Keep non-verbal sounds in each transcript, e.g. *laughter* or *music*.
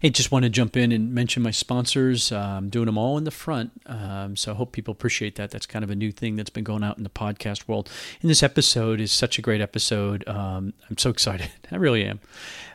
Hey, just want to jump in and mention my sponsors. I'm um, doing them all in the front. Um, so I hope people appreciate that. That's kind of a new thing that's been going out in the podcast world. And this episode is such a great episode. Um, I'm so *laughs* excited. I really am.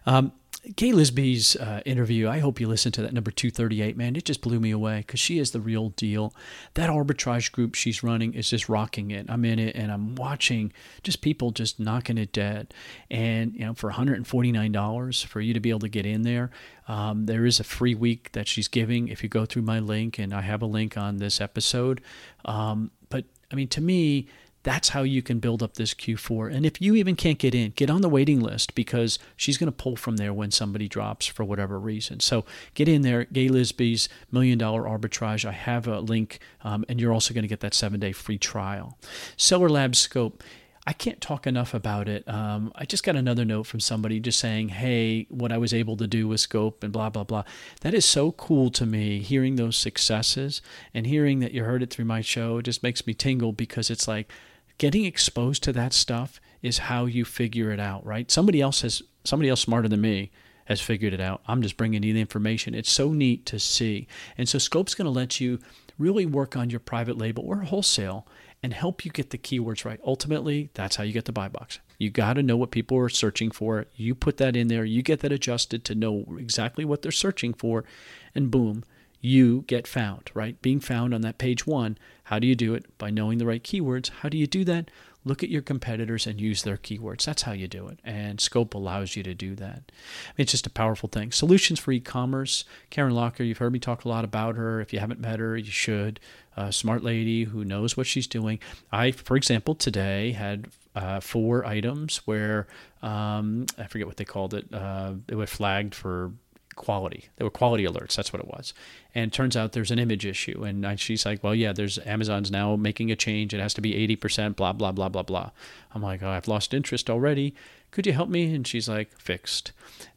Um, Gaye Lisby's uh, interview, I hope you listen to that number 238, man. It just blew me away because she is the real deal. That arbitrage group she's running is just rocking it. I'm in it and I'm watching just people just knocking it dead. And, you know, for $149 for you to be able to get in there, um, there is a free week that she's giving if you go through my link, and I have a link on this episode. Um, but, I mean, to me, that's how you can build up this Q4. And if you even can't get in, get on the waiting list because she's going to pull from there when somebody drops for whatever reason. So get in there. Gaye Lisby's Million Dollar Arbitrage. I have a link, um, and you're also going to get that seven day free trial. Seller Lab Scope. I can't talk enough about it. Um, I just got another note from somebody just saying, hey, what I was able to do with Scope and blah, blah, blah. That is so cool to me, hearing those successes and hearing that you heard it through my show. It just makes me tingle because it's like, getting exposed to that stuff is how you figure it out, right? Somebody else has somebody else smarter than me has figured it out. I'm just bringing you the information. It's so neat to see. And so Scope's going to let you really work on your private label or wholesale and help you get the keywords right. Ultimately, that's how you get the buy box. You got to know what people are searching for. You put that in there, you get that adjusted to know exactly what they're searching for, and boom, you get found, right? Being found on that page one. How do you do it? By knowing the right keywords. How do you do that? Look at your competitors and use their keywords. That's how you do it. And Scope allows you to do that. It's just a powerful thing. Solutions for e commerce. Karen Locker, you've heard me talk a lot about her. If you haven't met her, you should. A smart lady who knows what she's doing. I, for example, today had uh, four items where um, I forget what they called it. Uh, it was flagged for quality. They were quality alerts. That's what it was. And it turns out there's an image issue. And she's like, well, yeah, there's Amazon's now making a change. It has to be 80%, blah, blah, blah, blah, blah. I'm like, oh, I've lost interest already. Could you help me? And she's like, fixed.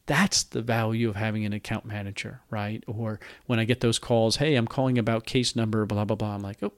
That's the value of having an account manager, right? Or when I get those calls, hey, I'm calling about case number, blah, blah, blah. I'm like, oh,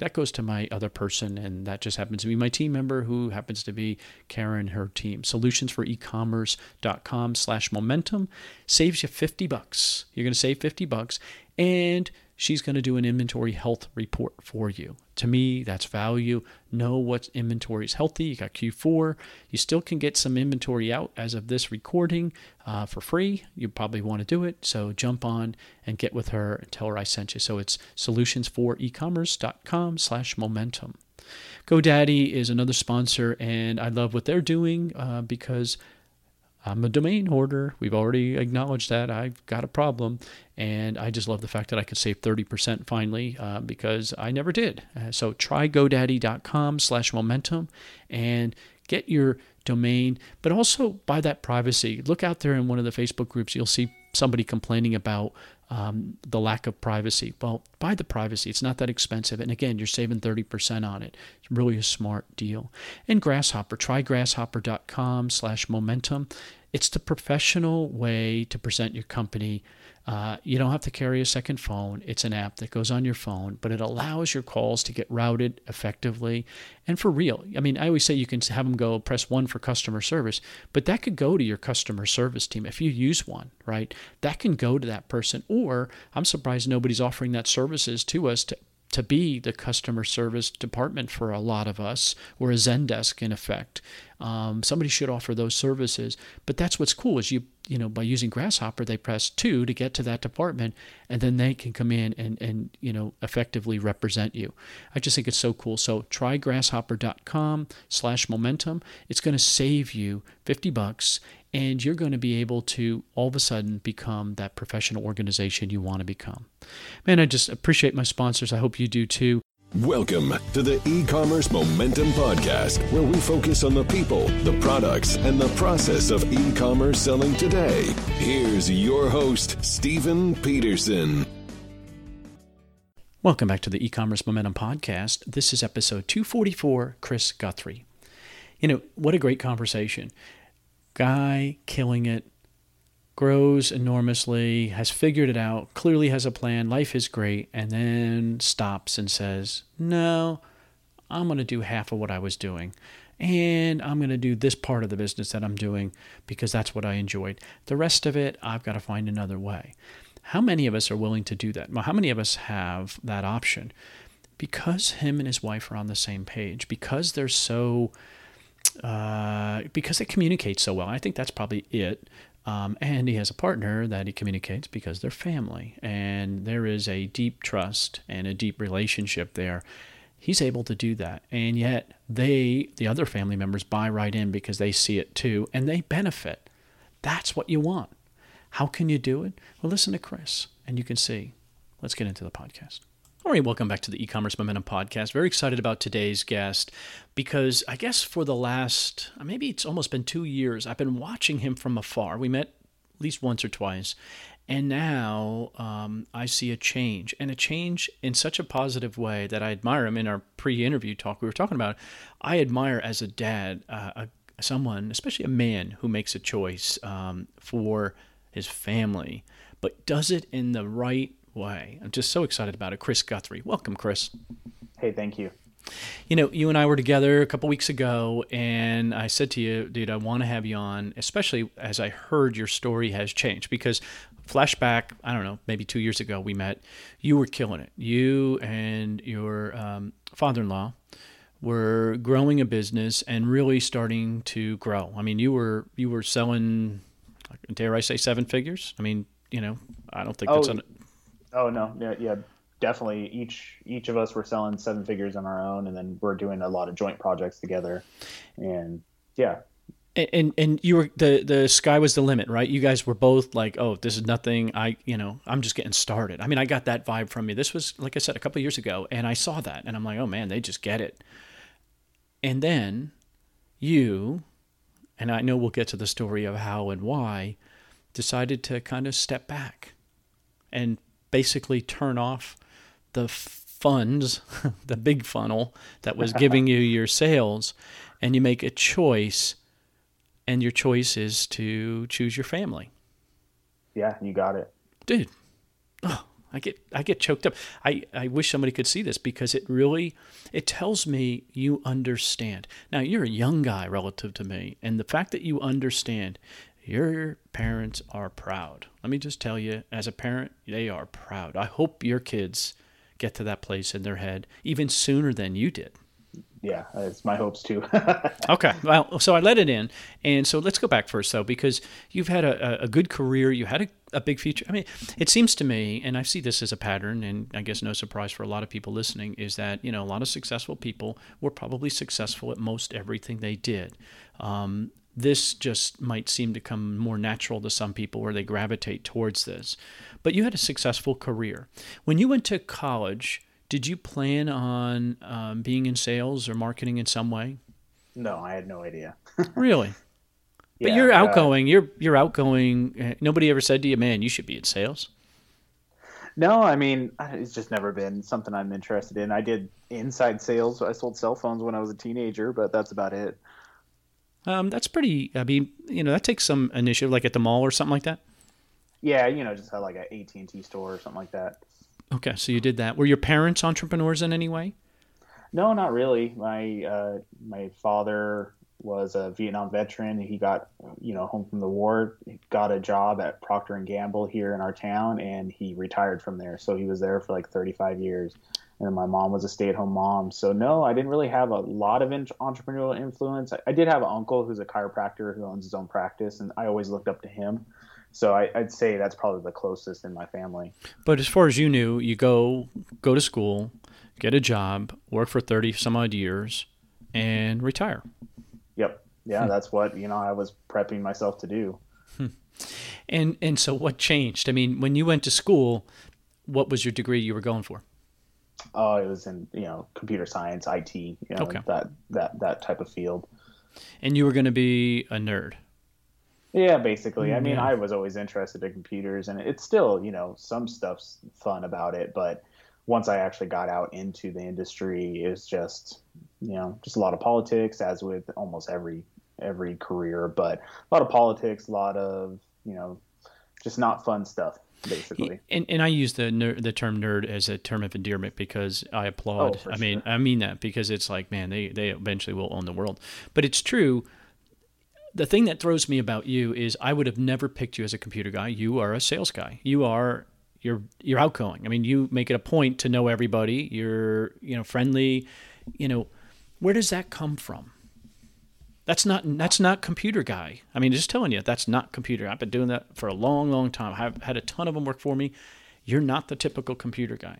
that goes to my other person, and that just happens to be my team member who happens to be Karen, her team. Solutions for ecommerce.com slash momentum saves you 50 bucks. You're going to save 50 bucks, and she's going to do an inventory health report for you. To me, that's value. Know what inventory is healthy. You got Q4. You still can get some inventory out as of this recording uh, for free. You probably want to do it. So jump on and get with her and tell her I sent you. So it's solutionsforecommerce.com slash momentum. GoDaddy is another sponsor, and I love what they're doing uh, because – I'm a domain hoarder. We've already acknowledged that. I've got a problem. And I just love the fact that I could save 30% finally uh, because I never did. Uh, so try GoDaddy.com slash momentum and get your domain, but also buy that privacy. Look out there in one of the Facebook groups. You'll see somebody complaining about um, the lack of privacy. Well, buy the privacy. It's not that expensive. And again, you're saving 30% on it. It's really a smart deal. And Grasshopper, try grasshopper.com slash momentum. It's the professional way to present your company uh, you don't have to carry a second phone. It's an app that goes on your phone, but it allows your calls to get routed effectively and for real. I mean, I always say you can have them go press one for customer service, but that could go to your customer service team if you use one, right? That can go to that person. Or I'm surprised nobody's offering that services to us to to be the customer service department for a lot of us, or a Zendesk in effect. Um, somebody should offer those services. But that's what's cool is you you know by using Grasshopper, they press two to get to that department, and then they can come in and and you know effectively represent you. I just think it's so cool. So try grasshopper.com/momentum. It's going to save you 50 bucks and you're going to be able to all of a sudden become that professional organization you want to become. Man, I just appreciate my sponsors. I hope you do too. Welcome to the e commerce momentum podcast, where we focus on the people, the products, and the process of e commerce selling today. Here's your host, Stephen Peterson. Welcome back to the e commerce momentum podcast. This is episode 244, Chris Guthrie. You know, what a great conversation guy killing it, grows enormously, has figured it out, clearly has a plan, life is great, and then stops and says, No, I'm going to do half of what I was doing. and I'm going to do this part of the business that I'm doing because that's what I enjoyed. The rest of it, I've got to find another way. How many of us are willing to do that? Well, how many of us have that option? Because him and his wife are on the same page, because they're so, uh, because they communicate so well. I think that's probably it. Um, and he has a partner that he communicates because they're family and there is a deep trust and a deep relationship there. He's able to do that. And yet they, the other family members, buy right in because they see it too and they benefit. That's what you want. How can you do it? Well, listen to Chris and you can see. Let's get into the podcast. All right, welcome back to the e-commerce momentum podcast. Very excited about today's guest because I guess for the last maybe it's almost been 2 years I've been watching him from afar. We met at least once or twice. And now um, I see a change, and a change in such a positive way that I admire him. In our pre-interview talk, we were talking about, I admire as a dad, uh, a, someone, especially a man, who makes a choice um, for his family, but does it in the right way. I'm just so excited about it. Chris Guthrie. Welcome, Chris. Hey, thank you. You know, you and I were together a couple weeks ago, and I said to you, dude, I want to have you on, especially as I heard your story has changed. Because flashback, I don't know, maybe two years ago we met, you were killing it. You and your um, father in law were growing a business and really starting to grow. I mean, you were you were selling, dare I say, seven figures? I mean, you know, I don't think oh, that's on. Oh no, yeah, yeah, definitely. Each each of us were selling seven figures on our own, and then we're doing a lot of joint projects together, and yeah. And, and and you were the the sky was the limit, right? You guys were both like, oh, this is nothing. I you know I'm just getting started. I mean, I got that vibe from you. This was like I said a couple years ago, and I saw that, and I'm like, oh man, they just get it. And then you, and I know we'll get to the story of how and why, decided to kind of step back and basically turn off the funds, *laughs* the big funnel that was giving you your sales, and you make a choice, and your choice is to choose your family. Yeah, you got it, dude. Oh, I get I get choked up. I, I wish somebody could see this because it really it tells me you understand. Now you're a young guy relative to me, and the fact that you understand your parents are proud. Let me just tell you, as a parent, they are proud. I hope your kids get to that place in their head even sooner than you did. Yeah, it's my hopes too. *laughs* okay, well, so I let it in, and so let's go back first though, because you've had a, a good career, you had a, a big future. I mean, it seems to me, and I see this as a pattern, and I guess no surprise for a lot of people listening, is that you know a lot of successful people were probably successful at most everything they did. Um, this just might seem to come more natural to some people where they gravitate towards this. But you had a successful career. When you went to college, did you plan on um, being in sales or marketing in some way? No, I had no idea. *laughs* really? But yeah, you're uh, outgoing. Uh, you're you're outgoing. Nobody ever said to you, "Man, you should be in sales." No, I mean it's just never been something I'm interested in. I did inside sales. I sold cell phones when I was a teenager, but that's about it. Um, that's pretty. I mean, you know, that takes some initiative, like at the mall or something like that. Yeah, you know, just had like an AT and T store or something like that. Okay, so you did that. Were your parents entrepreneurs in any way? No, not really. My uh, my father was a Vietnam veteran. He got you know home from the war, he got a job at Procter and Gamble here in our town, and he retired from there. So he was there for like 35 years and my mom was a stay-at-home mom. So no, I didn't really have a lot of entrepreneurial influence. I, I, did have an uncle who's a chiropractor who owns his own practice, and I always looked up to him. So I, would say that's probably the closest in my family. But as far as you knew, you go go to school, get a job, work for thirty some odd years, and retire. Yep. Yeah, hmm. that's what you know. I was prepping myself to do. Hmm. And and so what changed? I mean, when you went to school, what was your degree you were going for? Oh, it was in you know computer science, IT, you know okay. that that that type of field. And you were going to be a nerd. Yeah, basically. I mm, mean. I was always interested in computers, and it's still you know some stuff's fun about it, but once I actually got out into the industry, it's just you know just a lot of politics, as with almost every every career, but a lot of politics, a lot of you know just not fun stuff. Basically. And, and I use the ner- the term nerd as a term of endearment because I applaud. Oh, I mean, sure. I mean that because it's like, man, they they eventually will own the world. But it's true. The thing that throws me about you is I would have never picked you as a computer guy. You are a sales guy. You are you're you're outgoing. I mean, you make it a point to know everybody. You're you know friendly. You know, where does that come from? That's not that's not computer guy. I mean, just telling you, that's not computer. I've been doing that for a long, long time. I've had a ton of them work for me. You're not the typical computer guy.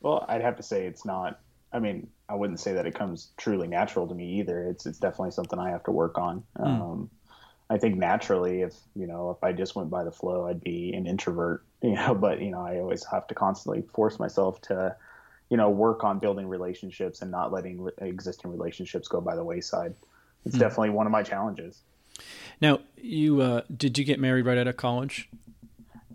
Well, I'd have to say it's not. I mean, I wouldn't say that it comes truly natural to me either. It's it's definitely something I have to work on. Um, I think naturally, if you know, if I just went by the flow, I'd be an introvert. *laughs* You know, but you know, I always have to constantly force myself to, you know, work on building relationships and not letting re- existing relationships go by the wayside. It's definitely one of my challenges. Now, you uh, did you get married right out of college?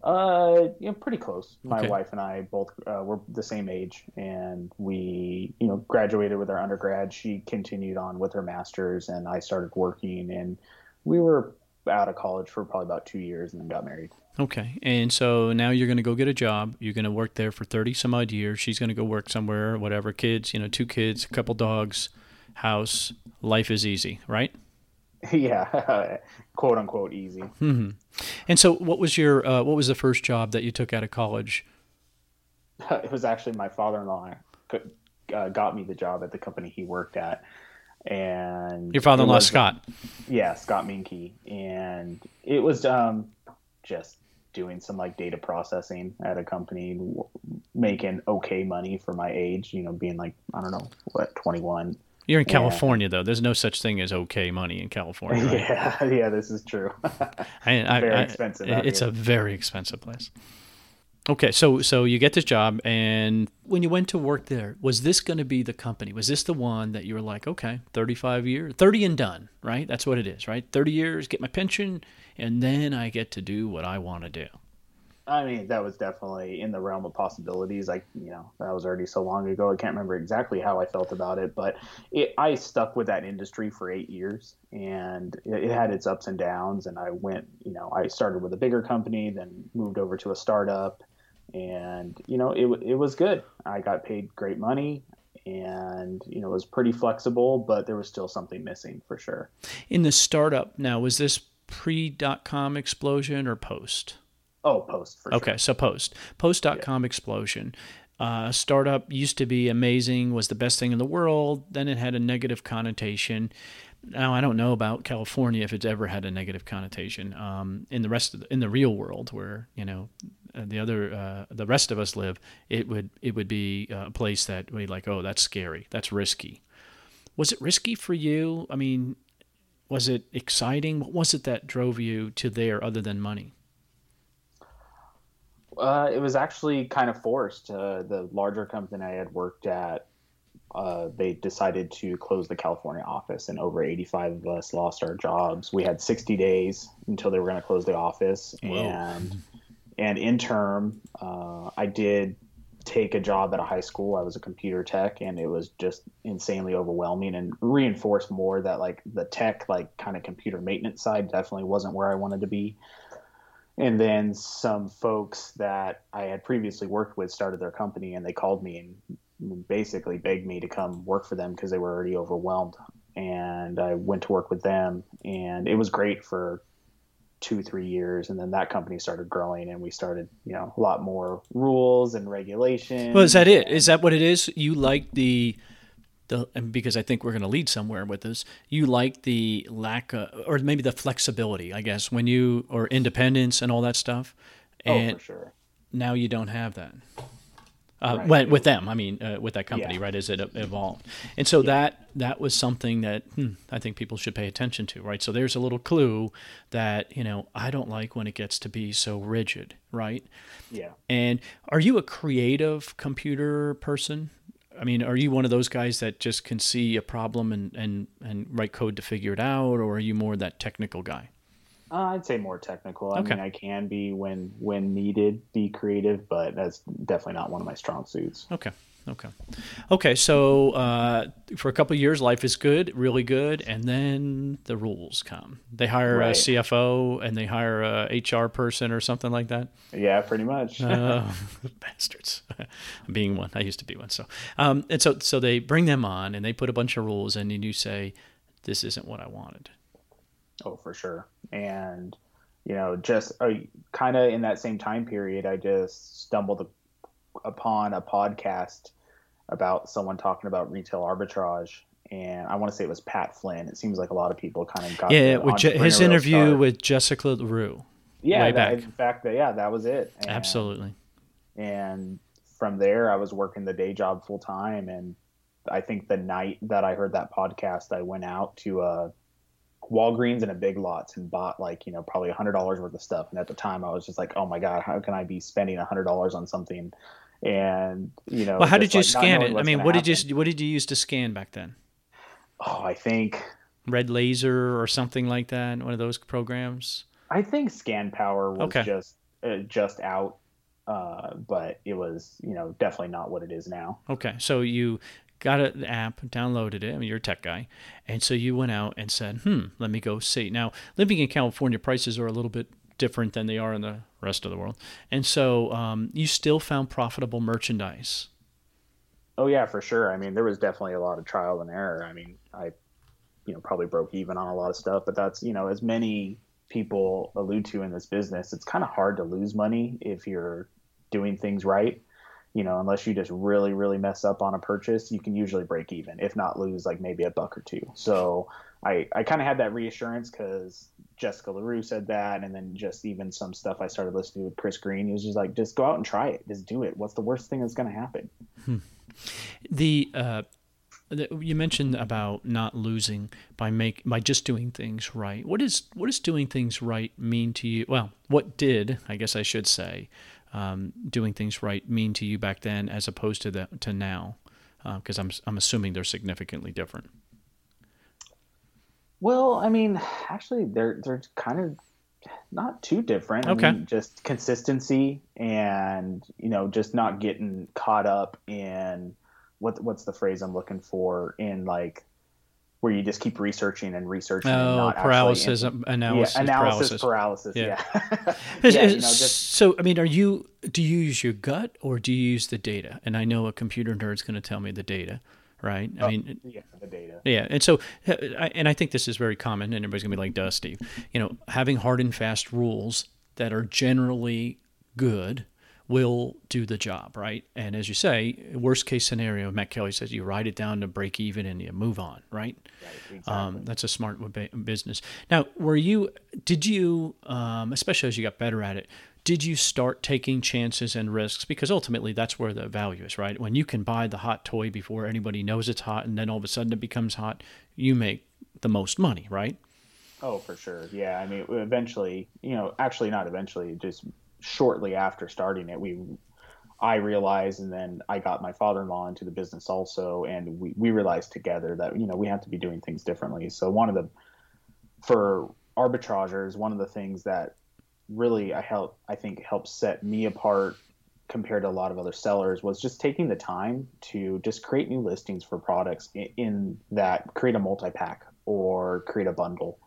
Uh, you know, pretty close. My Okay. wife and I both uh, were the same age, and we, you know, graduated with our undergrad. She continued on with her master's, and I started working. And we were out of college for probably about two years, and then got married. Okay, and so now you're going to go get a job. You're going to work there for thirty some odd years. She's going to go work somewhere, whatever. Kids, you know, two kids, a couple dogs, house. Life is easy, right? *laughs* yeah, *laughs* quote unquote easy. And so, what was your uh, what was the first job that you took out of college? *laughs* it was actually my father-in-law uh, got me the job at the company he worked at, and Your father-in-law, it was- Scott. yeah, Scott Minky, and it was um, just doing some like data processing at a company, making okay money for my age. You know, being like I don't know what twenty one. You're in California, though. There's no such thing as okay money in California. Right? *laughs* Yeah, yeah, this is true. *laughs* I, I, Very I- expensive It's here. a very expensive place. Okay, so so you get this job, and when you went to work there, was this going to be the company? Was this the one that you were like, okay, 35 years, 30 and done, right? That's what it is, right? 30 years, get my pension, and then I get to do what I want to do. I mean, that was definitely in the realm of possibilities. Like, you know, that was already so long ago. I can't remember exactly how I felt about it, but it, I stuck with that industry for eight years and it, it had its ups and downs. And I went, you know, I started with a bigger company, then moved over to a startup. And, you know, it, it was good. I got paid great money and, you know, it was pretty flexible, but there was still something missing for sure. In the startup, now, was this pre dot com explosion or post? Oh, post for sure. Okay, so post post.com explosion. Uh, startup used to be amazing, was the best thing in the world. Then it had a negative connotation. Now I don't know about California if it's ever had a negative connotation. Um, in the rest of the, in the real world, where you know uh, the other uh, the rest of us live, it would it would be a place that we like. Oh, that's scary. That's risky. Was it risky for you? I mean, was it exciting? What was it that drove you to there other than money? Uh, it was actually kind of forced. Uh, the larger company I had worked at, uh, they decided to close the California office, and over 85 of us lost our jobs. We had 60 days until they were going to close the office, and and in term, uh, I did take a job at a high school. I was a computer tech, and it was just insanely overwhelming, and reinforced more that like the tech, like kind of computer maintenance side, definitely wasn't where I wanted to be and then some folks that I had previously worked with started their company and they called me and basically begged me to come work for them because they were already overwhelmed. And I went to work with them and it was great for two, three years. And then that company started growing and we started, you know, a lot more rules and regulations. Well, is that it? Is that what it is? You like the the and because I think we're going to lead somewhere with this. You like the lack of, or maybe the flexibility, I guess, when you or independence and all that stuff. Oh, And for sure. now you don't have that. Uh, Right. with them, I mean, uh, with that company, Yeah. right? As it evolved, and so that that was something that hmm, I think people should pay attention to, right? So there's a little clue that you know I don't like when it gets to be so rigid, right? Yeah. And are you a creative computer person? I mean, are you one of those guys that just can see a problem and, and, and write code to figure it out, or are you more that technical guy? Uh, I'd say more technical. I Okay. mean, I can be when when needed, be creative, but that's definitely not one of my strong suits. Okay. Okay. Okay. So uh, for a couple of years, life is good, really good, and then the rules come. They hire a CFO and they hire a HR person or something like that. Yeah, pretty much. *laughs* Uh, bastards. Being one, I used to be one. So, um, and so so they bring them on and they put a bunch of rules, and then you say, "This isn't what I wanted." Oh, for sure. And, you know, just uh, kind of in that same time period, I just stumbled upon a podcast about someone talking about retail arbitrage. And I want to say it was Pat Flynn. It seems like a lot of people kind of got Yeah, with Je- his interview start. with Jessica Larrew. yeah, way that- back. in fact, that, yeah, that was it. And- Absolutely. and from there i was working the day job full time and i think the night that i heard that podcast i went out to uh walgreens and a big lots and bought like you know probably a hundred dollars worth of stuff and at the time i was just like oh my god how can i be spending a hundred dollars on something and you know Well, how did you like, scan it? I mean, what did happen. you what did you use to scan back then? oh i think Red Laser or something like that? One of those programs? i think scan power was Okay. just uh, just out uh but it was you know definitely not what it is now Okay, so you got an app, downloaded it. I mean, you're a tech guy, and so you went out and said, "Hmm, let me go see." Now, living in California, prices are a little bit different than they are in the rest of the world, and so um, you still found profitable merchandise. Oh yeah, for sure. I mean, there was definitely a lot of trial and error. I mean, I, you know, probably broke even on a lot of stuff, but that's you know, as many people allude to in this business, it's kind of hard to lose money if you're doing things right. You know, unless you just really, really mess up on a purchase, you can usually break even, if not lose like maybe a buck or two. So I, I kind of had that reassurance because Jessica Larrew said that, and then just even some stuff I started listening to with Chris Green. He was just like, just go out and try it, just do it. What's the worst thing that's going to happen? The, uh, you mentioned about not losing by make by just doing things right. What is what does doing things right mean to you? Well, what did I guess I should say um, doing things right mean to you back then as opposed to the, to now? Because I'm I'm assuming they're significantly different. Well, I mean, actually, they're they're kind of not too different. I Okay. mean, just consistency and you know, just not getting caught up in what what's the phrase I'm looking for in like where you just keep researching and researching. and Oh, not actually paralysis im- um, analysis. yeah, analysis paralysis. paralysis. Yeah. Yeah, *laughs* yeah. you know, just so, I mean, are you do you use your gut or do you use the data? And I know a computer nerd's going to tell me the data, right? I mean, yeah, the data. yeah, and so, uh, and I think this is very common, and everybody's gonna be like, "Duh, Steve." You know, having hard and fast rules that are generally good will do the job, right? And as you say, worst case scenario, Matt Kelly says you write it down to break even and you move on, right? Right, Um, that's a smart business. Now, were you? Did you, um, especially as you got better at it, did you start taking chances and risks? Because ultimately, that's where the value is, right? When you can buy the hot toy before anybody knows it's hot, and then all of a sudden it becomes hot, you make the most money, right? Oh, for sure. Yeah. I mean, eventually, you know, actually not eventually, just shortly after starting it, we, I realized, and then I got my father-in-law into the business also, and we, we realized together that, you know, we have to be doing things differently. So one of the, for arbitragers, one of the things that really I help, I think helped set me apart compared to a lot of other sellers was just taking the time to just create new listings for products in, in that create a multi-pack or create a bundle.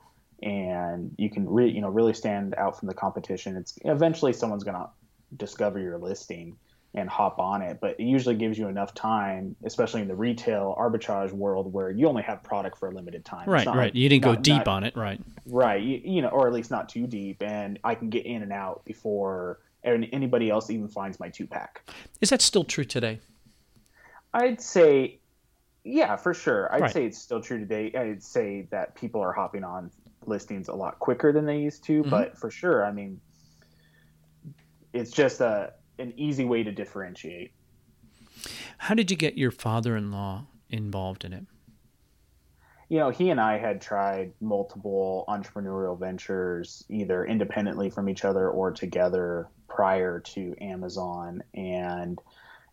And you can really you know really stand out from the competition. It's eventually someone's going to discover your listing and hop on it but it usually gives you enough time especially in the retail arbitrage world where you only have product for a limited time Right, not right. like- You didn't go deep not- on it, right? right you, you know or at least not too deep and i can get in and out before an- anybody else even finds my two pack Is that still true today? i'd say yeah for sure i'd Right. say it's still true today i'd say that people are hopping on listings a lot quicker than they used to Mhm. but for sure i mean it's just a an easy way to differentiate How did you get your father-in-law involved in it? you know, he and I had tried multiple entrepreneurial ventures, either independently from each other or together prior to Amazon, and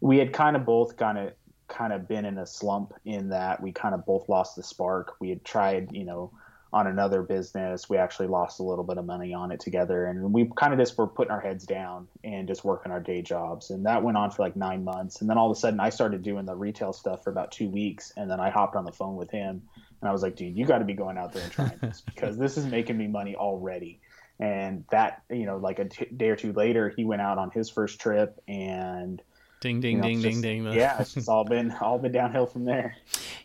we had kind of both kind of kind of been in a slump in that we kind of both lost the spark. We had tried, you know, on another business. We actually lost a little bit of money on it together, and we kind of just were putting our heads down and just working our day jobs. And that went on for like nine months. And then all of a sudden, I started doing the retail stuff for about two weeks, and then I hopped on the phone with him, and I was like, "Dude, you got to be going out there and trying this *laughs* because this is making me money already." And that, you know, like a t- day or two later, he went out on his first trip, and Ding ding you know, ding just, ding ding. Yeah, it's all been all been downhill from there.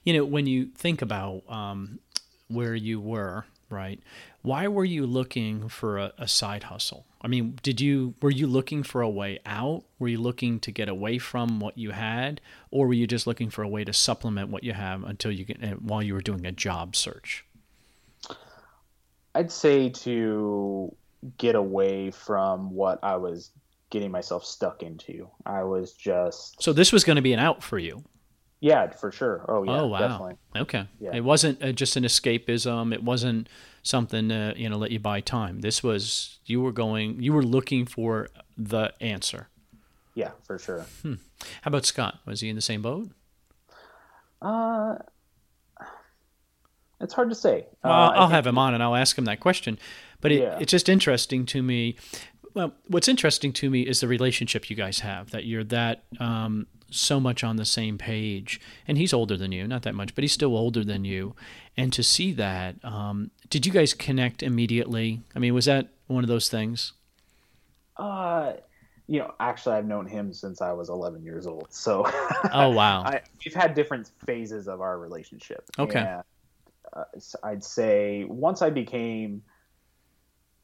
You know, when you think about um, where you were, right? Why were you looking for a, a, side hustle? I mean, did you were you looking for a way out? Were you looking to get away from what you had, or were you just looking for a way to supplement what you have until you get eh, while you were doing a job search? I'd say to get away from what I was getting myself stuck into. I was just so this was going to be an out for you. Yeah, for sure. Oh yeah. Oh wow. Definitely. Okay. Yeah. It wasn't uh, just an escapism. It wasn't something to you know let you buy time. This was you were going. You were looking for the answer. Yeah, for sure. Hmm. How about Scott? Was he in the same boat? Uh, it's hard to say. Well, uh, I'll have him on and I'll ask him that question. But it, yeah. it's just interesting to me. Well, what's interesting to me is the relationship you guys have. That you're that um, so much on the same page. And he's older than you, not that much, but he's still older than you. And to see that, um, did you guys connect immediately? I mean, was that one of those things? Uh, you know, actually, I've known him since I was 11 years old. So, *laughs* oh wow, I, we've had different phases of our relationship. Okay, and, uh, I'd say once I became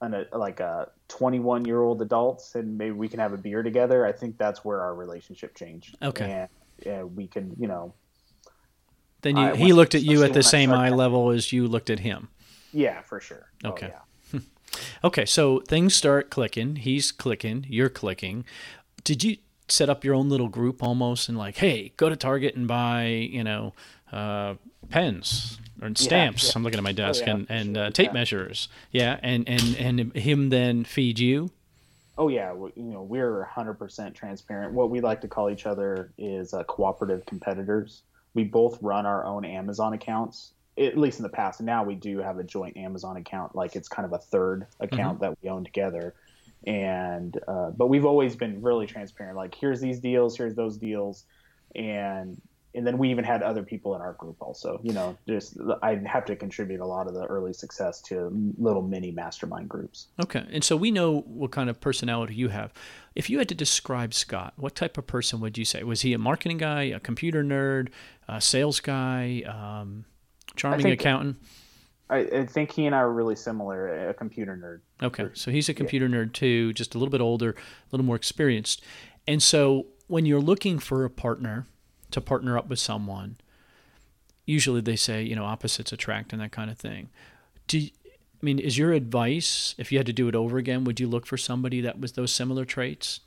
an, a, like a 21 year old adults and maybe we can have a beer together i think that's where our relationship changed. Okay. And, and we can you know then you, he looked at you at the same eye level as you looked at him. Yeah for sure. Oh, okay. oh, yeah. *laughs* okay so things start clicking. He's clicking. You're clicking. Did you set up your own little group almost and like hey go to target and buy you know uh, pens or stamps. Yeah, yeah. I'm looking at my oh, desk oh, and and sure. uh, tape measures. Yeah, and and and him then feed you. Oh yeah, you know we're 100% transparent. What we like to call each other is uh, cooperative competitors. We both run our own Amazon accounts, at least in the past. Now we do have a joint Amazon account, like it's kind of a third account mm-hmm. that we own together. And uh, but we've always been really transparent. Like here's these deals, here's those deals, and and then we even had other people in our group also you know just i have to contribute a lot of the early success to little mini mastermind groups. Okay and so we know what kind of personality you have. If you had to describe scott what type of person would you say? Was he a marketing guy a computer nerd a sales guy um, charming think, accountant? I, I, think he and i are really similar a computer nerd. Okay so he's a computer yeah. nerd too just a little bit older a little more experienced. And so when you're looking for a partner to partner up with someone, usually they say, you know, opposites attract and that kind of thing. Do you, I mean, is your advice, if you had to do it over again, would you look for somebody that was those similar traits?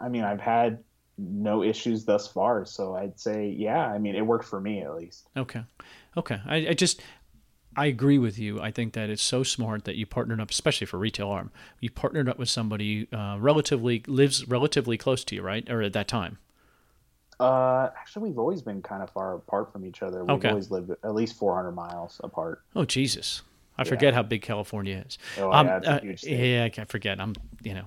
I mean, I've had no issues thus far, so I'd say, yeah. I mean, it worked for me at least. Okay, okay. I, I just, I agree with you. I think that it's so smart that you partnered up, especially for retail arm. You partnered up with somebody uh, relatively lives relatively close to you, right, or at that time. Uh, actually, we've always been kind of far apart from each other. We've okay. always lived at least 400 miles apart. Oh Jesus! I forget how big California is. Oh um, yeah, it's uh, huge yeah, I can't forget. I'm you know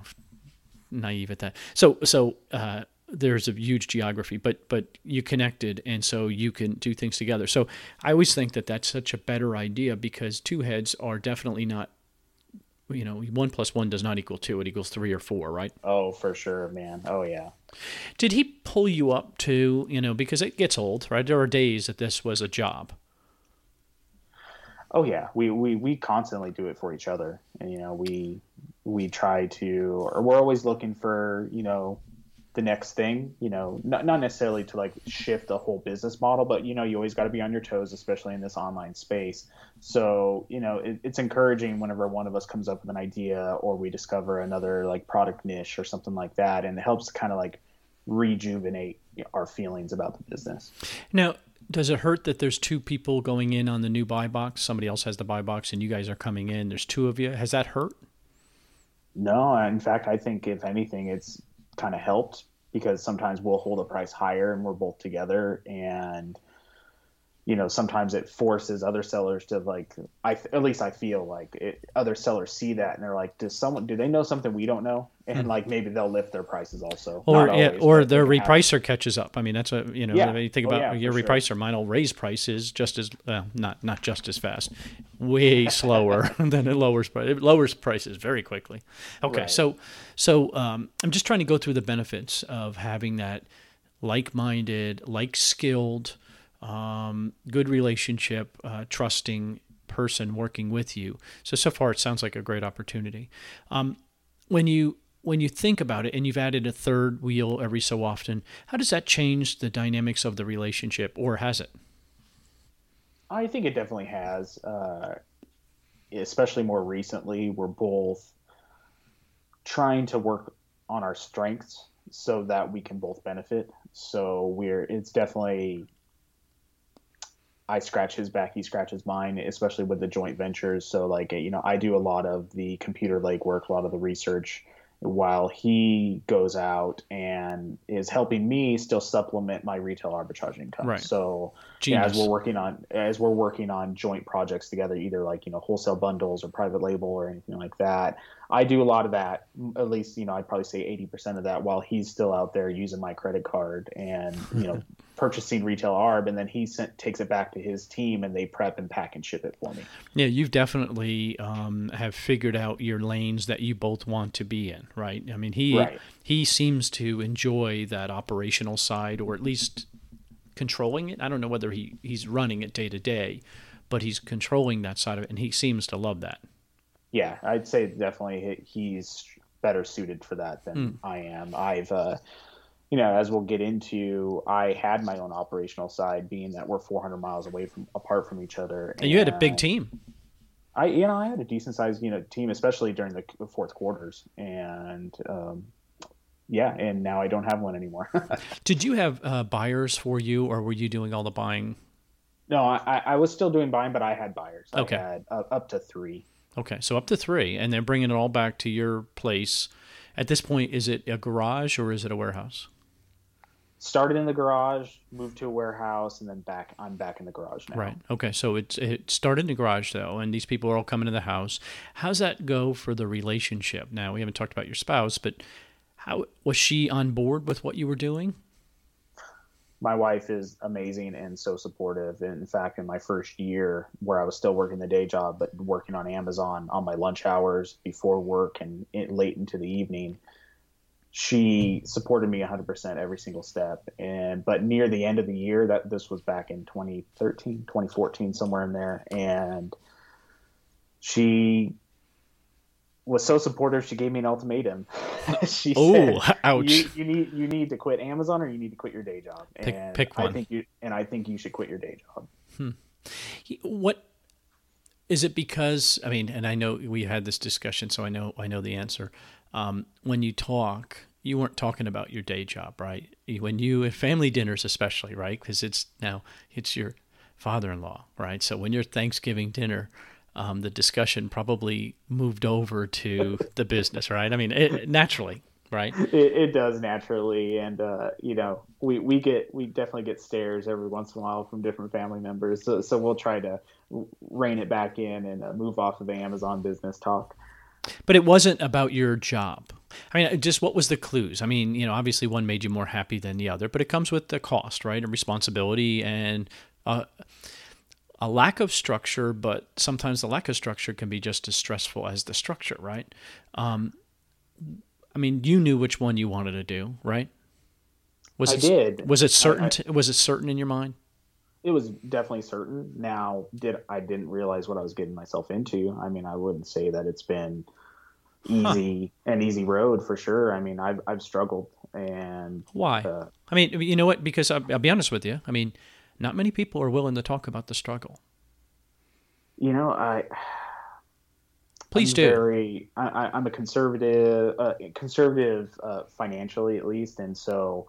naive at that. So so uh, there's a huge geography, but but you connected, and so you can do things together. So I always think that that's such a better idea because two heads are definitely not you know, one plus one does not equal two; it equals three or four, right? Oh, for sure, man. Oh yeah. Did he pull you up to you know because it gets old, right? There are days that this was a job. Oh yeah, we we we constantly do it for each other, and you know we we try to, or we're always looking for you know the next thing you know not, not necessarily to like shift the whole business model but you know you always got to be on your toes especially in this online space. So you know it, it's encouraging whenever one of us comes up with an idea or we discover another like product niche or something like that and it helps kind of like rejuvenate our feelings about the business. Now does it hurt that there's two people going in on the new buy box? Somebody else has the buy box and you guys are coming in. There's two of you. Has that hurt? No in fact i think if anything it's kind of helped because sometimes we'll hold a price higher and we're both together and you know sometimes it forces other sellers to like i at least i feel like it, other sellers see that and they're like does someone do they know something we don't know and mm like maybe they'll lift their prices also or yeah, or their repricer catches up i mean that's what you know yeah. you think oh, about oh, yeah, your repricer sure. mine will raise prices just as well not not just as fast way slower *laughs* *laughs* than it lowers it lowers prices very quickly okay right. so so um, i'm just trying to go through the benefits of having that like-minded like skilled um, good relationship, uh, trusting person working with you. So so far, it sounds like a great opportunity. Um, when you when you think about it, and you've added a third wheel every so often, how does that change the dynamics of the relationship, or has it? I think it definitely has. Uh, especially more recently, we're both trying to work on our strengths so that we can both benefit. So we're it's definitely I scratch his back, he scratches mine, especially with the joint ventures. So like, you know, I do a lot of the computer legwork, a lot of the research while he goes out and is helping me still supplement my retail arbitrage income. Right. So yeah, as we're working on as we're working on joint projects together, either like you know wholesale bundles or private label or anything like that, I do a lot of that. At least you know I'd probably say eighty percent of that while he's still out there using my credit card and you know *laughs* purchasing retail arb and then he sent, takes it back to his team and they prep and pack and ship it for me yeah you've definitely um, have figured out your lanes that you both want to be in right i mean he right. he seems to enjoy that operational side or at least controlling it i don't know whether he he's running it day to day but he's controlling that side of it and he seems to love that yeah i'd say definitely he's better suited for that than mm. i am i've uh, you know, as we'll get into, I had my own operational side, being that we're 400 miles away from apart from each other. And, and you had a big team. I, you know, I had a decent sized, you know, team, especially during the fourth quarters, and um, yeah, and now I don't have one anymore. *laughs* Did you have uh, buyers for you, or were you doing all the buying? No, I, I was still doing buying, but I had buyers. Okay, I had uh, up to three. Okay, so up to three, and then bringing it all back to your place. At this point, is it a garage or is it a warehouse? started in the garage, moved to a warehouse, and then back. I'm back in the garage now. Right. Okay. So it it started in the garage though, and these people are all coming to the house. How's that go for the relationship? Now we haven't talked about your spouse, but how was she on board with what you were doing? My wife is amazing and so supportive. In fact, in my first year, where I was still working the day job but working on Amazon on my lunch hours before work and late into the evening, she supported me 100% every single step and but near the end of the year that this was back in 2013 2014 somewhere in there and she was so supportive she gave me an ultimatum *laughs* she oh said, ouch you, you, need you need to quit amazon or you need to quit your day job pick, and pick one. i think you and i think you should quit your day job hmm. what is it because i mean and i know we had this discussion so i know i know the answer um, when you talk, you weren't talking about your day job, right? When you at family dinners, especially, right? Because it's now it's your father-in-law, right? So when your Thanksgiving dinner, um, the discussion probably moved over to the business, right? I mean, it, naturally, right? *laughs* It, it, does naturally, and uh, you know, we, we get we definitely get stares every once in a while from different family members. So, so we'll try to rein it back in and uh, move off of the Amazon business talk. But it wasn't about your job. I mean, just what was the clues? I mean, you know, obviously one made you more happy than the other, but it comes with the cost, right? And responsibility and uh, a lack of structure, but sometimes the lack of structure can be just as stressful as the structure, right? Um, I mean, you knew which one you wanted to do, right? Was I it, did. Was it certain? I, I, was it certain in your mind? it was definitely certain. Now, did I didn't realize what I was getting myself into. I mean, I wouldn't say that it's been easy huh. an easy road for sure. I mean, I've I've struggled and why? Uh, I mean, you know what? Because I'll, I'll, be honest with you. I mean, not many people are willing to talk about the struggle. You know, I. Please I'm do. Very, I, am a conservative, uh, conservative uh, financially at least, and so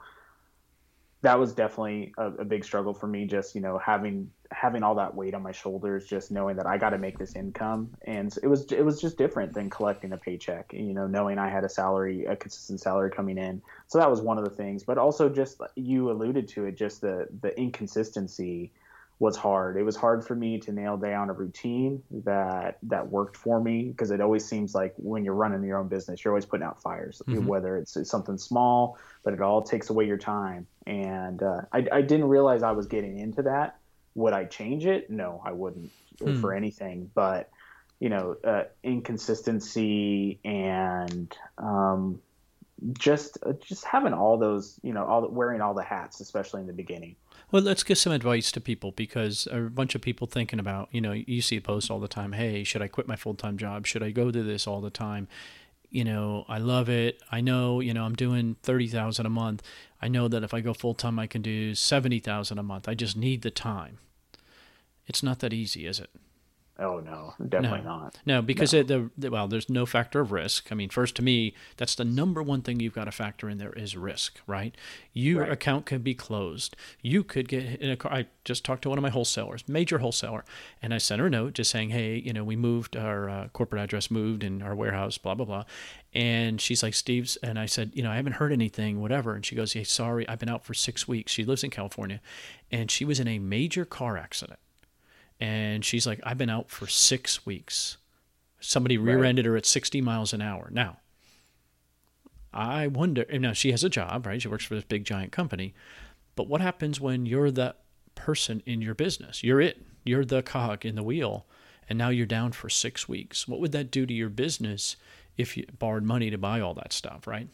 that was definitely a, a, big struggle for me just you know having having all that weight on my shoulders just knowing that i got to make this income and it was it was just different than collecting a paycheck you know knowing i had a salary a consistent salary coming in so that was one of the things but also just you alluded to it just the the inconsistency was hard. It was hard for me to nail down a routine that that worked for me because it always seems like when you're running your own business, you're always putting out fires, mm-hmm. whether it's, it's, something small, but it all takes away your time. And uh, I, I, didn't realize I was getting into that. Would I change it? No, I wouldn't mm. for anything. But you know, uh, inconsistency and um, just uh, just having all those, you know, all the, wearing all the hats, especially in the beginning. Well, let's give some advice to people because a bunch of people thinking about, you know, you see posts all the time. Hey, should I quit my full time job? Should I go to this all the time? You know, I love it. I know, you know, I'm doing thirty thousand a month. I know that if I go full time, I can do seventy thousand a month. I just need the time. It's not that easy, is it? Oh no, definitely no. not. No, because no. It, the, the, well, there's no factor of risk. I mean, first to me, that's the number one thing you've got to factor in there is risk, right? Your right. account could be closed. You could get in a car. I just talked to one of my wholesalers, major wholesaler, and I sent her a note just saying, hey, you know, we moved our uh, corporate address, moved in our warehouse, blah blah blah, and she's like, Steve's, and I said, you know, I haven't heard anything, whatever, and she goes, hey, sorry, I've been out for six weeks. She lives in California, and she was in a major car accident and she's like, I've been out for six weeks. Somebody rear ended her at 60 miles an hour. Now, I wonder, now she has a job, right? She works for this big giant company. But what happens when you're the person in your business? You're it, you're the cog in the wheel, and now you're down for six weeks. What would that do to your business if you borrowed money to buy all that stuff, right?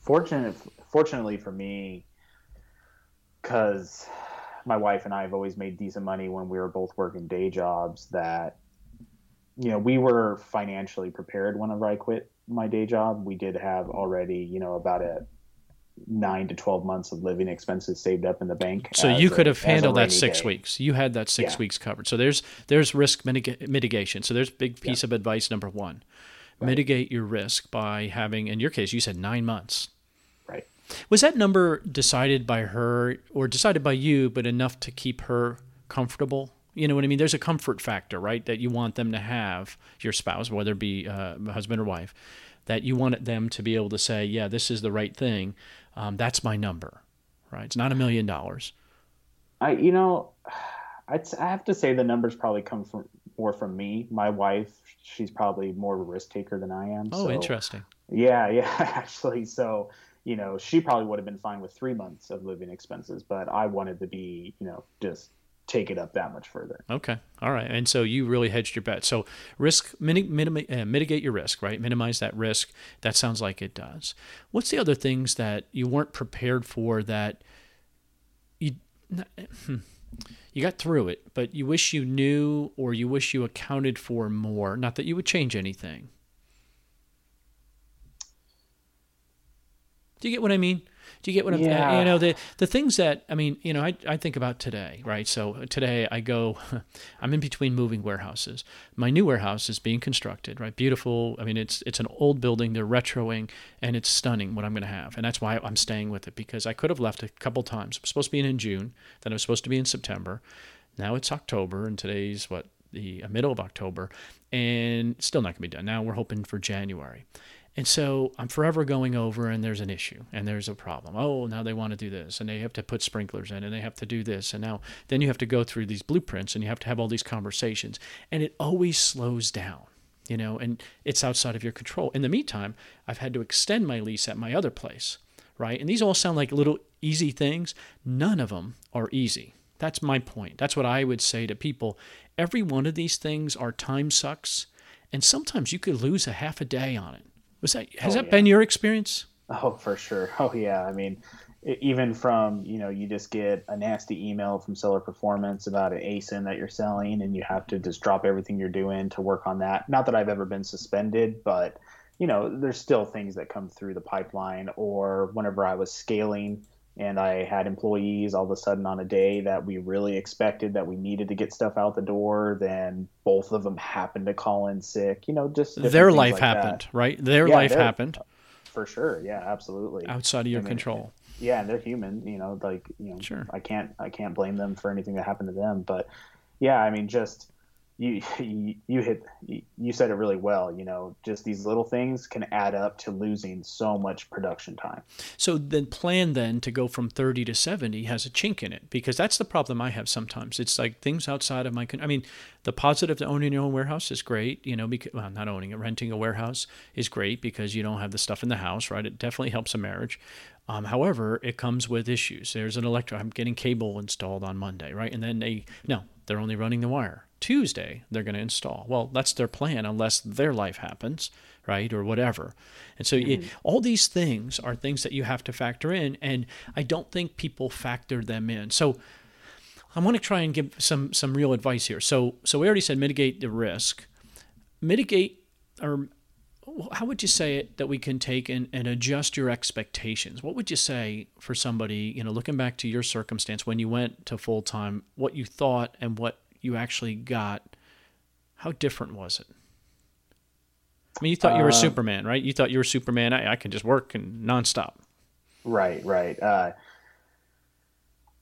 Fortunate, fortunately for me, because my wife and I have always made decent money when we were both working day jobs that you know we were financially prepared whenever I quit my day job. We did have already you know about a nine to 12 months of living expenses saved up in the bank. So you could a, have handled that six day. weeks. You had that six yeah. weeks covered. So there's, there's risk mitigation. So there's big piece yeah. of advice. Number one, right. mitigate your risk by having, in your case, you said nine months. Was that number decided by her or decided by you, but enough to keep her comfortable? You know what I mean? There's a comfort factor, right? That you want them to have, your spouse, whether it be uh, husband or wife, that you want them to be able to say, yeah, this is the right thing. Um, that's my number, right? It's not a million dollars. I, you know, *sighs* I'd, I have to say the numbers probably come from more from me. My wife, she's probably more of a risk taker than I am. Oh, so, interesting. Yeah, *laughs* yeah, actually. So you know, she probably would have been fine with three months of living expenses, but I wanted to be, you know, just take it up that much further. Okay. All right. And so you really hedged your bet. So risk, uh, mitigate your risk, right? Minimize that risk. That sounds like it does. What's the other things that you weren't prepared for that you, hmm, you got through it, but you wish you knew or you wish you accounted for more? Not that you would change anything, Do you get what I mean? Do you get what I'm? Yeah. You know the the things that I mean. You know, I I think about today, right? So today I go, *laughs* I'm in between moving warehouses. My new warehouse is being constructed, right? Beautiful. I mean, it's it's an old building. They're retroing, and it's stunning what I'm going to have, and that's why I'm staying with it because I could have left a couple times. I'm supposed to be in, in June, then I was supposed to be in September. Now it's October, and today's what the uh, middle of October, and still not going to be done. Now we're hoping for January. And so I'm forever going over, and there's an issue, and there's a problem. Oh, now they want to do this, and they have to put sprinklers in, and they have to do this, and now then you have to go through these blueprints, and you have to have all these conversations, and it always slows down, you know, and it's outside of your control. In the meantime, I've had to extend my lease at my other place, right? And these all sound like little easy things. None of them are easy. That's my point. That's what I would say to people. Every one of these things are time sucks, and sometimes you could lose a half a day on it was that has oh, that yeah. been your experience? Oh, for sure. Oh yeah. I mean, even from you know you just get a nasty email from seller performance about an asin that you're selling and you have to just drop everything you're doing to work on that not that i've ever been suspended but you know there's still things that come through the pipeline or whenever i was scaling and I had employees all of a sudden on a day that we really expected that we needed to get stuff out the door, then both of them happened to call in sick. You know, just their life like happened, that. right? Their yeah, life happened. Uh, for sure, yeah, absolutely. Outside of your I mean, control. Yeah, and they're human. You know, like you know, sure. I can't I can't blame them for anything that happened to them. But yeah, I mean, just you, *laughs* you hit you said it really well you know just these little things can add up to losing so much production time so the plan then to go from 30 to 70 has a chink in it because that's the problem i have sometimes it's like things outside of my i mean the positive to owning your own warehouse is great you know because well not owning it renting a warehouse is great because you don't have the stuff in the house right it definitely helps a marriage um, however, it comes with issues. There's an electric. I'm getting cable installed on Monday, right? And then they no, they're only running the wire. Tuesday, they're going to install. Well, that's their plan unless their life happens, right? Or whatever. And so mm-hmm. it, all these things are things that you have to factor in. And I don't think people factor them in. So I want to try and give some, some real advice here. So, so we already said mitigate the risk. Mitigate or how would you say it that we can take and, and adjust your expectations? What would you say for somebody, you know, looking back to your circumstance when you went to full time, what you thought and what you actually got, how different was it? I mean, you thought you were uh, Superman, right? You thought you were Superman. I, I can just work and nonstop. Right, right. Uh,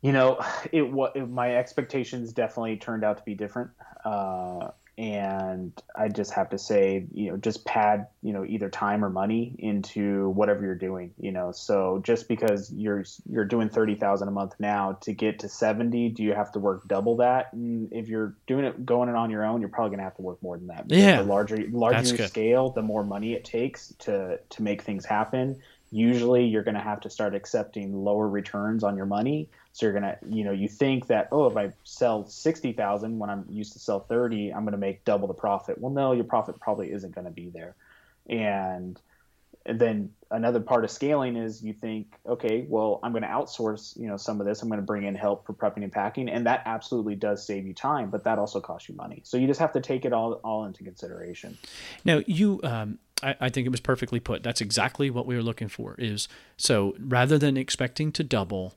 you know, it what my expectations definitely turned out to be different. Uh, and I just have to say, you know, just pad, you know, either time or money into whatever you're doing, you know. So just because you're you're doing thirty thousand a month now to get to seventy, do you have to work double that? And if you're doing it going it on your own, you're probably gonna have to work more than that. Yeah. The larger larger your scale, the more money it takes to to make things happen. Usually, you're gonna have to start accepting lower returns on your money so you're gonna, you know, you think that oh, if I sell sixty thousand when I'm used to sell thirty, I'm gonna make double the profit. Well, no, your profit probably isn't gonna be there. And, and then another part of scaling is you think, okay, well, I'm going to outsource, you know, some of this. I'm going to bring in help for prepping and packing, and that absolutely does save you time, but that also costs you money. So you just have to take it all all into consideration. Now, you, um, I, I think it was perfectly put. That's exactly what we were looking for. Is so rather than expecting to double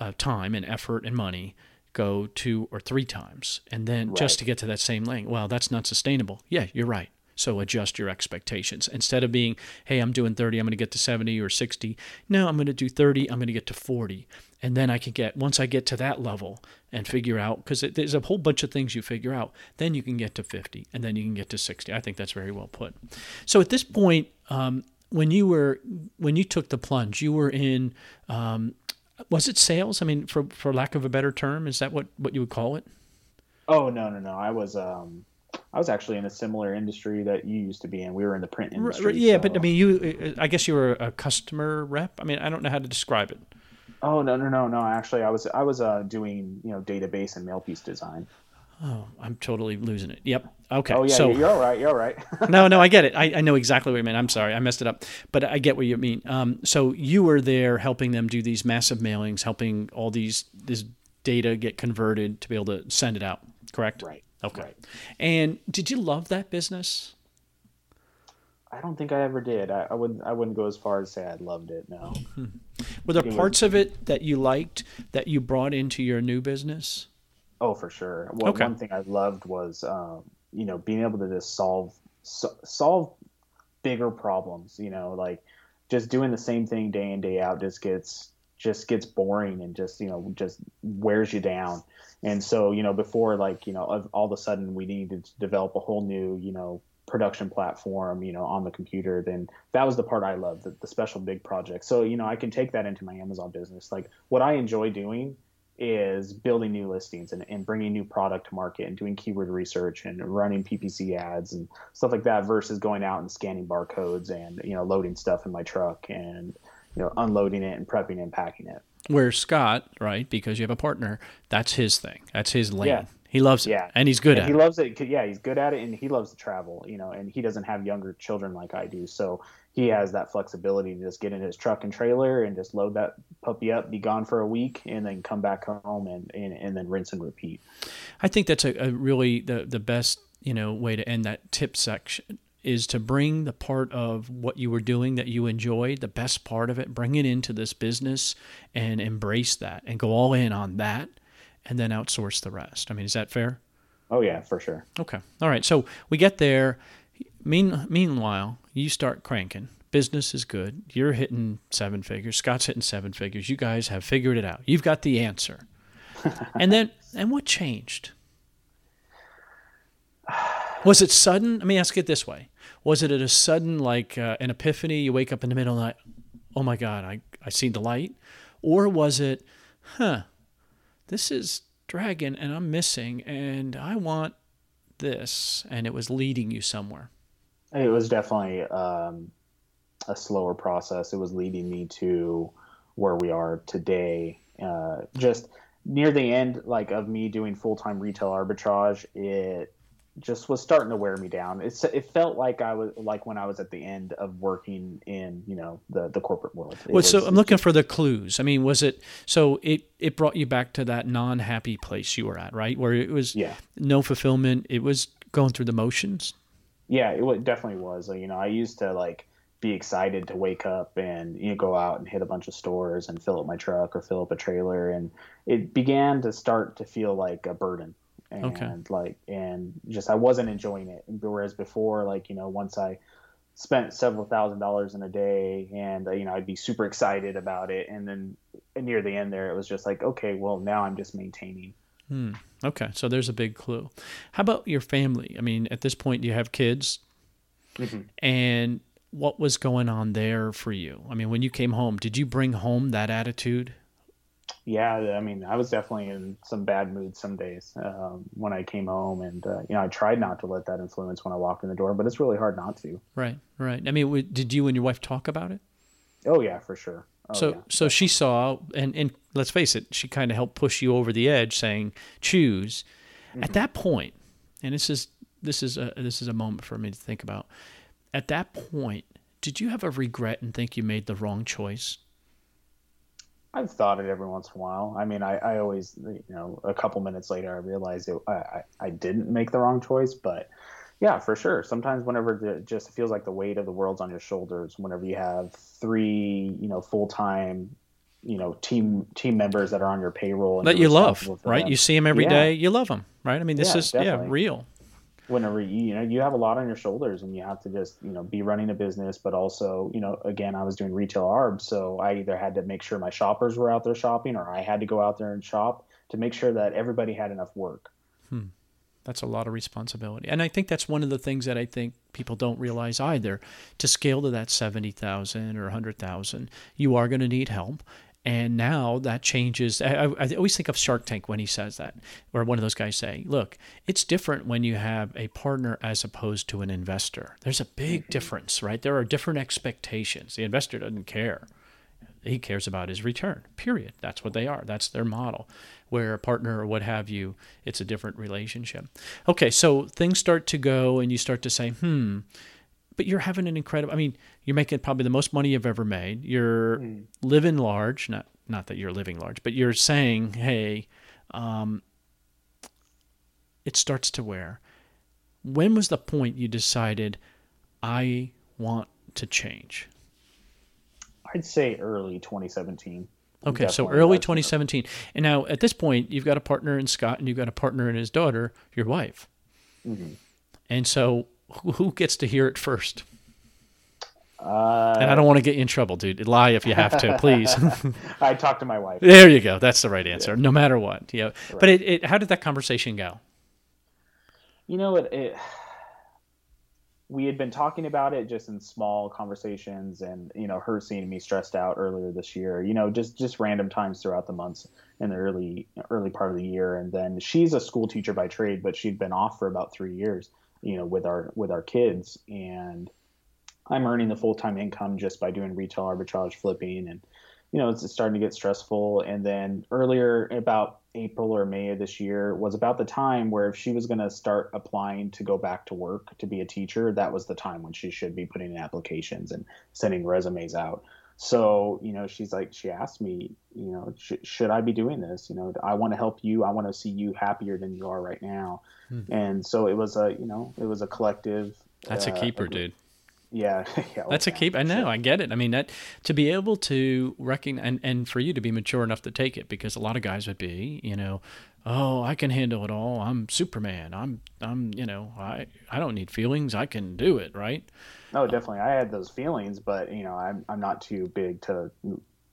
uh, time and effort and money go two or three times and then right. just to get to that same length well that's not sustainable yeah you're right so adjust your expectations instead of being hey i'm doing 30 i'm going to get to 70 or 60 no i'm going to do 30 i'm going to get to 40 and then i can get once i get to that level and figure out because there's a whole bunch of things you figure out then you can get to 50 and then you can get to 60 i think that's very well put so at this point um, when you were when you took the plunge you were in um, was it sales? I mean, for for lack of a better term, is that what what you would call it? Oh no no no! I was um I was actually in a similar industry that you used to be in. We were in the print industry. Yeah, so. but I mean, you. I guess you were a customer rep. I mean, I don't know how to describe it. Oh no no no no! Actually, I was I was uh, doing you know database and mail piece design. Oh, I'm totally losing it. Yep. Okay. Oh yeah, so, you're all right. You're all right. *laughs* no, no, I get it. I, I know exactly what you mean. I'm sorry, I messed it up, but I get what you mean. Um, so you were there helping them do these massive mailings, helping all these this data get converted to be able to send it out. Correct. Right. Okay. Right. And did you love that business? I don't think I ever did. I, I wouldn't. I wouldn't go as far as say I loved it. No. Hmm. *laughs* Were there parts of it that you liked that you brought into your new business? Oh, for sure. Well, okay. One thing I loved was, um, you know, being able to just solve so, solve bigger problems. You know, like just doing the same thing day in day out just gets just gets boring and just you know just wears you down. And so you know before like you know all of a sudden we needed to develop a whole new you know production platform you know on the computer then that was the part i loved the, the special big project so you know i can take that into my amazon business like what i enjoy doing is building new listings and, and bringing new product to market and doing keyword research and running PPC ads and stuff like that versus going out and scanning barcodes and you know loading stuff in my truck and you know unloading it and prepping and packing it. Where Scott, right, because you have a partner, that's his thing. That's his lane. Yeah. He loves it. Yeah. And he's good and at he it. He loves it. Yeah, he's good at it and he loves to travel, you know, and he doesn't have younger children like I do. So he has that flexibility to just get in his truck and trailer and just load that puppy up, be gone for a week, and then come back home and, and, and then rinse and repeat. I think that's a, a really the, the best, you know, way to end that tip section is to bring the part of what you were doing that you enjoyed, the best part of it, bring it into this business and embrace that and go all in on that and then outsource the rest. I mean, is that fair? Oh yeah, for sure. Okay. All right. So we get there. Mean, meanwhile, you start cranking. Business is good. You're hitting seven figures. Scott's hitting seven figures. You guys have figured it out. You've got the answer. *laughs* and then, and what changed? Was it sudden? Let me ask it this way: Was it at a sudden, like uh, an epiphany? You wake up in the middle of the night, oh my God, I I see the light, or was it, huh? This is dragon, and I'm missing, and I want this, and it was leading you somewhere. It was definitely um, a slower process. It was leading me to where we are today. Uh, just near the end, like of me doing full time retail arbitrage, it just was starting to wear me down. It's it felt like I was like when I was at the end of working in you know the the corporate world. It well, was, so I'm looking for the clues. I mean, was it so it it brought you back to that non happy place you were at, right? Where it was yeah. no fulfillment. It was going through the motions. Yeah, it definitely was. You know, I used to like be excited to wake up and you know go out and hit a bunch of stores and fill up my truck or fill up a trailer and it began to start to feel like a burden and okay. like and just I wasn't enjoying it whereas before like you know once I spent several thousand dollars in a day and uh, you know I'd be super excited about it and then near the end there it was just like okay well now I'm just maintaining hmm. okay so there's a big clue how about your family I mean at this point do you have kids mm-hmm. and what was going on there for you? I mean, when you came home, did you bring home that attitude? Yeah, I mean, I was definitely in some bad mood some days um, when I came home, and uh, you know, I tried not to let that influence when I walked in the door, but it's really hard not to. Right, right. I mean, did you and your wife talk about it? Oh yeah, for sure. Oh, so, yeah. so she saw, and and let's face it, she kind of helped push you over the edge, saying, "Choose." Mm-hmm. At that point, and this is this is a this is a moment for me to think about at that point, did you have a regret and think you made the wrong choice? I've thought it every once in a while. I mean, I, I always, you know, a couple minutes later, I realized it, I, I didn't make the wrong choice. But yeah, for sure. Sometimes whenever it just feels like the weight of the world's on your shoulders, whenever you have three, you know, full time, you know, team team members that are on your payroll that you love, right? Them. You see them every yeah. day, you love them, right? I mean, this yeah, is definitely. yeah real whenever you, you know you have a lot on your shoulders and you have to just you know be running a business but also you know again i was doing retail arb so i either had to make sure my shoppers were out there shopping or i had to go out there and shop to make sure that everybody had enough work. Hmm. that's a lot of responsibility. And i think that's one of the things that i think people don't realize either. To scale to that 70000 or 100000 you are going to need help and now that changes. I, I, always think of Shark Tank when he says that, or one of those guys say, look, it's different when you have a partner as opposed to an investor. There's a big mm-hmm. difference, right? There are different expectations. The investor doesn't care. He cares about his return, period. That's what they are. That's their model. Where a partner or what have you, it's a different relationship. Okay, so things start to go and you start to say, hmm, but you're having an incredible i mean you're making probably the most money you've ever made you're mm. living large not not that you're living large but you're saying hey um, it starts to wear when was the point you decided i want to change i'd say early 2017 Okay, so early 2017. And now at this point, you've got a partner in Scott and you've got a partner in his daughter, your wife. Mm-hmm. And so who gets to hear it first? Uh, and I don't want to get you in trouble, dude. Lie if you have to, please. *laughs* I talked to my wife. There you go. That's the right answer, yeah. no matter what. Yeah. Right. But it, it, how did that conversation go? You know, it, it, we had been talking about it just in small conversations, and you know, her seeing me stressed out earlier this year. You know, just just random times throughout the months in the early early part of the year, and then she's a school teacher by trade, but she'd been off for about three years you know with our with our kids and i'm earning the full-time income just by doing retail arbitrage flipping and you know it's starting to get stressful. And then earlier about april or may of this year was about the time where if she was going to start applying to go back to work to be a teacher that was the time when she should be putting in applications and sending resumes out. So you know she's like she asked me you know sh- should i be doing this? You know i want to help you. I want to see you happier than you are right now. Mm-hmm. and so it was a you know it was a collective that's uh, a keeper dude yeah, *laughs* yeah oh, that's a keep i know sure. i get it i mean that to be able to recognize and, and for you to be mature enough to take it because a lot of guys would be you know oh i can handle it all i'm superman i'm i'm you know i i don't need feelings i can do it right no, uh, definitely. I had those feelings, but you know, I'm I'm not too big to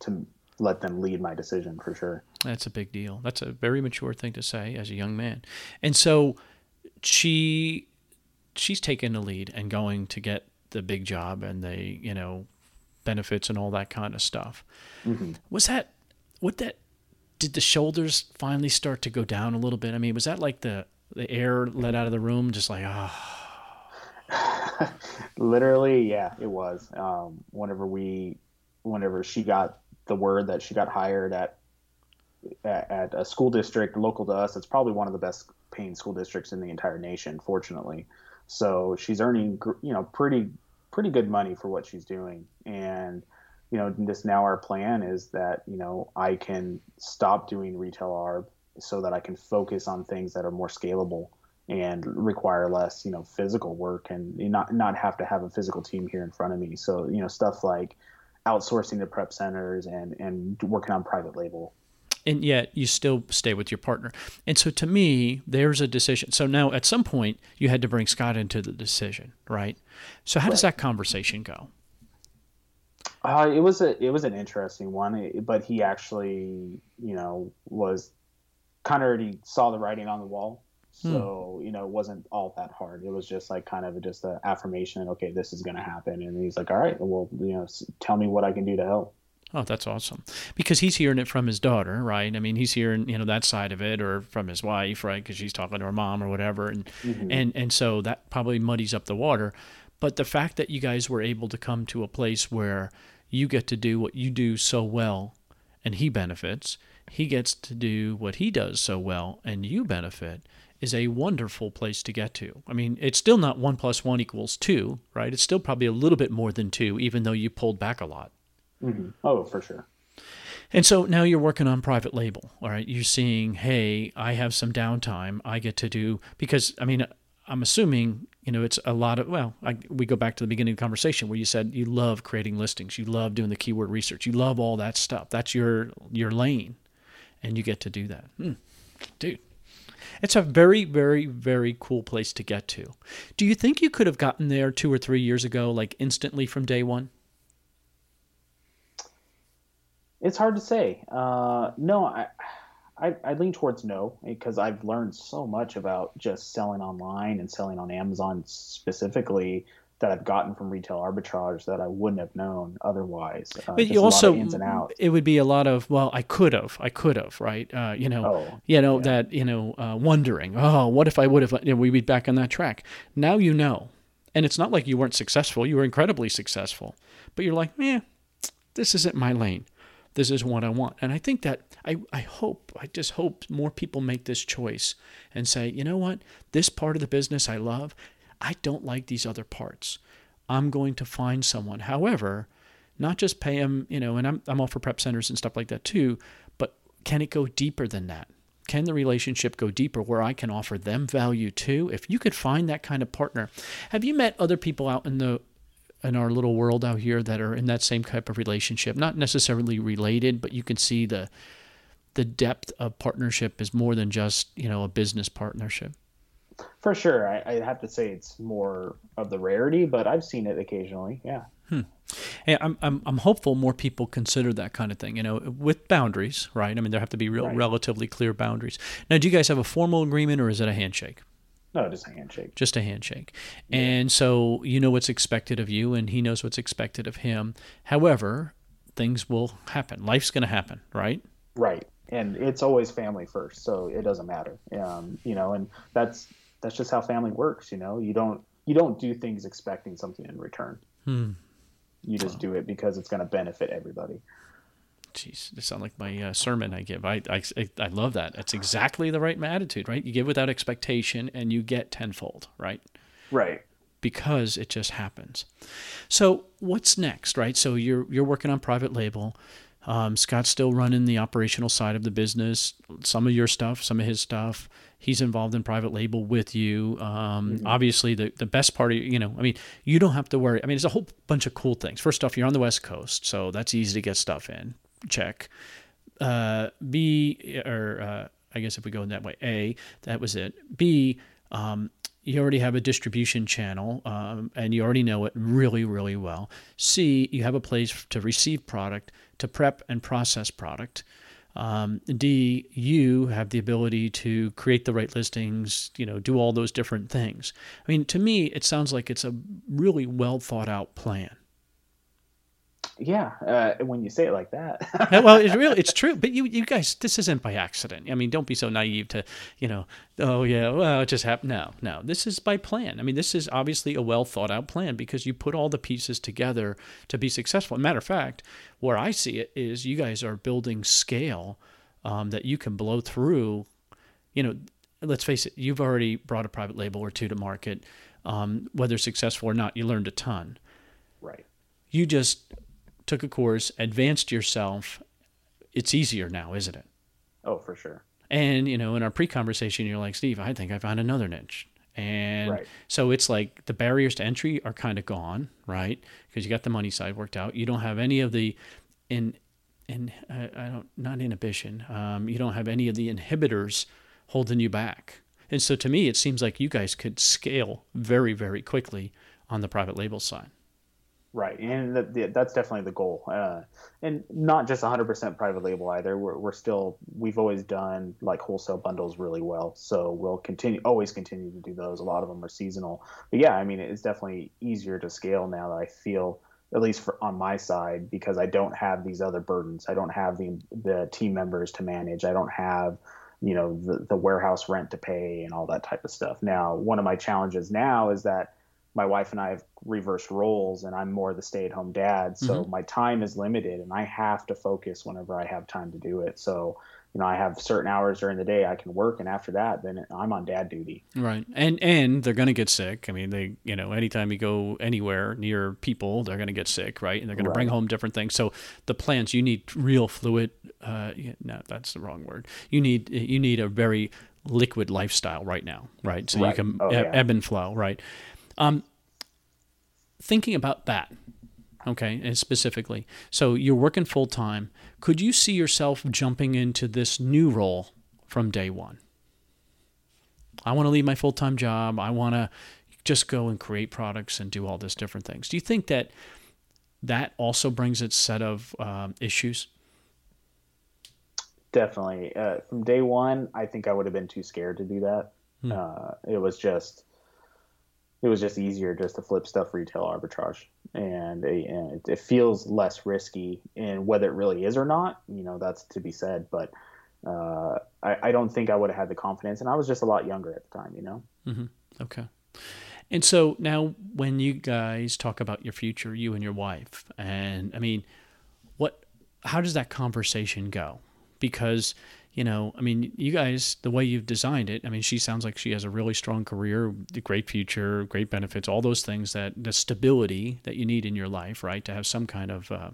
to let them lead my decision for sure. That's a big deal. That's a very mature thing to say as a young man. And so she she's taking the lead and going to get the big job and the you know benefits and all that kind of stuff. Mm-hmm. Was that what that did the shoulders finally start to go down a little bit? I mean, was that like the the air let out of the room, just like ah. Oh. *laughs* Literally, yeah, it was. Um, whenever we, whenever she got the word that she got hired at, at at a school district local to us, it's probably one of the best paying school districts in the entire nation. Fortunately, so she's earning you know pretty pretty good money for what she's doing, and you know, this now our plan is that, you know, I can stop doing retail ARB so that I can focus on things that are more scalable and require less, you know, physical work and not not have to have a physical team here in front of me. So, you know, stuff like outsourcing to prep centers and and working on private label. And yet you still stay with your partner. And so to me, there's a decision. So now at some point you had to bring Scott into the decision, right? So how right. does that conversation go? Uh, it was a it was an interesting one, but he actually, you know, was kind of already saw the writing on the wall. Hmm. So hmm. you know, it wasn't all that hard. It was just like kind of just an affirmation. Okay, this is going to happen, and he's like, all right, well, you know, tell me what I can do to help. Oh, that's awesome. Because he's hearing it from his daughter, right? I mean, he's hearing, you know, that side of it or from his wife, right? Because she's talking to her mom or whatever. And, mm-hmm. and, and so that probably muddies up the water. But the fact that you guys were able to come to a place where you get to do what you do so well and he benefits, he gets to do what he does so well and you benefit is a wonderful place to get to. I mean, it's still not one plus one equals two, right? It's still probably a little bit more than two, even though you pulled back a lot. Mm-hmm. Oh, for sure. And so now you're working on private label, all right? You're seeing, hey, I have some downtime. I get to do, because, I mean, I'm assuming you know, it's a lot of, well, I, we go back to the beginning of the conversation where you said you love creating listings, you love doing the keyword research, you love all that stuff. That's your, your lane. And you get to do that. Hmm. Dude, it's a very, very, very cool place to get to. Do you think you could have gotten there two or three years ago, like instantly from day one? It's hard to say. Uh, no, I, I, I lean towards no because I've learned so much about just selling online and selling on Amazon specifically that I've gotten from retail arbitrage that I wouldn't have known otherwise. Uh, but you also, ins and outs. it would be a lot of, well, I could have, I could have, right? Uh, you know, oh, you know, yeah. that, you know, uh, wondering, oh, what if I would have, you know, we'd be back on that track. Now you know. And it's not like you weren't successful. You were incredibly successful. But you're like, yeah, this isn't my lane this is what I want. And I think that I, I hope, I just hope more people make this choice and say, you know what, this part of the business I love, I don't like these other parts. I'm going to find someone. However, not just pay them, you know, and I'm, I'm all for prep centers and stuff like that too, but can it go deeper than that? Can the relationship go deeper where I can offer them value too? If you could find that kind of partner. Have you met other people out in the in our little world out here that are in that same type of relationship, not necessarily related, but you can see the the depth of partnership is more than just you know a business partnership. For sure, I, I have to say it's more of the rarity, but I've seen it occasionally. Yeah. Hmm. Hey, I'm, I'm, I'm hopeful more people consider that kind of thing, you know, with boundaries, right? I mean, there have to be real, right. relatively clear boundaries. Now, do you guys have a formal agreement or is it a handshake? No, just a handshake. Just a handshake. Yeah. And so you know what's expected of you, and he knows what's expected of him. However, things will happen. Life's going to happen, right? Right. And it's always family first, so it doesn't matter. Um, you know, and that's that's just how family works. You know, you don't you don't do things expecting something in return. Hmm. You just oh. do it because it's going to benefit everybody. Jeez, this sounds like my uh, sermon I give. I, I, I love that. That's exactly the right attitude, right? You give without expectation and you get tenfold, right? Right. Because it just happens. So what's next, right? So you're you're working on private label. Um, Scott's still running the operational side of the business. Some of your stuff, some of his stuff. He's involved in private label with you. Um, mm-hmm. Obviously, the, the best part of you know, I mean, you don't have to worry. I mean, it's a whole bunch of cool things. First off, you're on the West Coast, so that's easy to get stuff in check. Uh, B, or uh, I guess if we go in that way, A, that was it. B, um, you already have a distribution channel um, and you already know it really, really well. C, you have a place to receive product, to prep and process product. Um, D, you have the ability to create the right listings, you know, do all those different things. I mean, to me, it sounds like it's a really well thought out plan. Yeah, uh, when you say it like that. well, it's *laughs* real. It's true. But you, you guys, this isn't by accident. I mean, don't be so naive to, you know, oh yeah, well, it just happened. No, no, this is by plan. I mean, this is obviously a well thought out plan because you put all the pieces together to be successful. matter of fact, where I see it is you guys are building scale um, that you can blow through. You know, let's face it, you've already brought a private label or two to market. Um, whether successful or not, you learned a ton. Right. You just took a course, advanced yourself, it's easier now, isn't it? Oh, for sure. And, you know, in our pre conversation, you're like, Steve, I think I found another niche. And right. so it's like the barriers to entry are kind of gone, right? Because you got the money side worked out. You don't have any of the, in, in I, I don't, not inhibition. Um, you don't have any of the inhibitors holding you back. And so to me, it seems like you guys could scale very, very quickly on the private label side. Right, and the, the, that's definitely the goal, uh, and not just 100% private label either. We're, we're still we've always done like wholesale bundles really well, so we'll continue always continue to do those. A lot of them are seasonal, but yeah, I mean it's definitely easier to scale now that I feel at least for on my side because I don't have these other burdens. I don't have the the team members to manage. I don't have you know the the warehouse rent to pay and all that type of stuff. Now, one of my challenges now is that my wife and I have reversed roles and I'm more the stay at home dad. So mm-hmm. my time is limited and I have to focus whenever I have time to do it. So, you know, I have certain hours during the day I can work and after that then I'm on dad duty. Right. And and they're going to get sick. I mean, they, you know, anytime you go anywhere near people, they're going to get sick, right? And they're going right. to bring home different things. So the plants you need real fluid uh no, that's the wrong word. You need you need a very liquid lifestyle right now, right? So right. you can oh, yeah. ebb and flow, right? Um, thinking about that, okay, and specifically, so you're working full time. Could you see yourself jumping into this new role from day one? I want to leave my full time job. I want to just go and create products and do all these different things. Do you think that that also brings its set of um, issues? Definitely. Uh, from day one, I think I would have been too scared to do that. Hmm. Uh, it was just it was just easier just to flip stuff retail arbitrage. And, it, it, feels less risky and whether it really is or not you know that's to be said. But uh, I, I, don't think i would have had the confidence. And i was just a lot younger at the time you know? Mm-hmm. okay. And so now when you guys talk about your future you and your wife and i mean what how does that conversation go because you know, I mean, you guys, the way you've designed it, I mean, she sounds like she has a really strong career, great future, great benefits, all those things that the stability that you need in your life, right? To have some kind of, uh,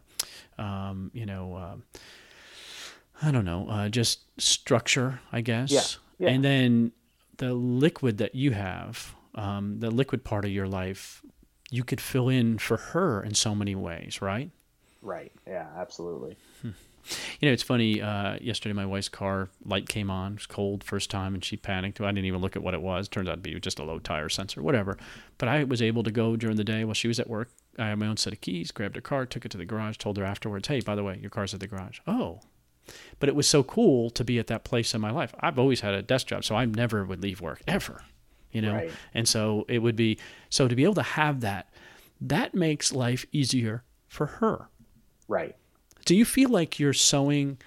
um, you know, uh, I don't know, uh, just structure, I guess. Yeah. yeah. And then the liquid that you have, um, the liquid part of your life, you could fill in for her in so many ways, right? Right. Yeah, absolutely. Hmm. You know, it's funny. Uh, yesterday, my wife's car light came on. It was cold first time, and she panicked. I didn't even look at what it was. Turns out to be just a low tire sensor, whatever. But I was able to go during the day while she was at work. I had my own set of keys. Grabbed her car, took it to the garage. Told her afterwards, "Hey, by the way, your car's at the garage." Oh, but it was so cool to be at that place in my life. I've always had a desk job, so I never would leave work ever. You know, right. and so it would be so to be able to have that. That makes life easier for her. Right do you feel like you're sowing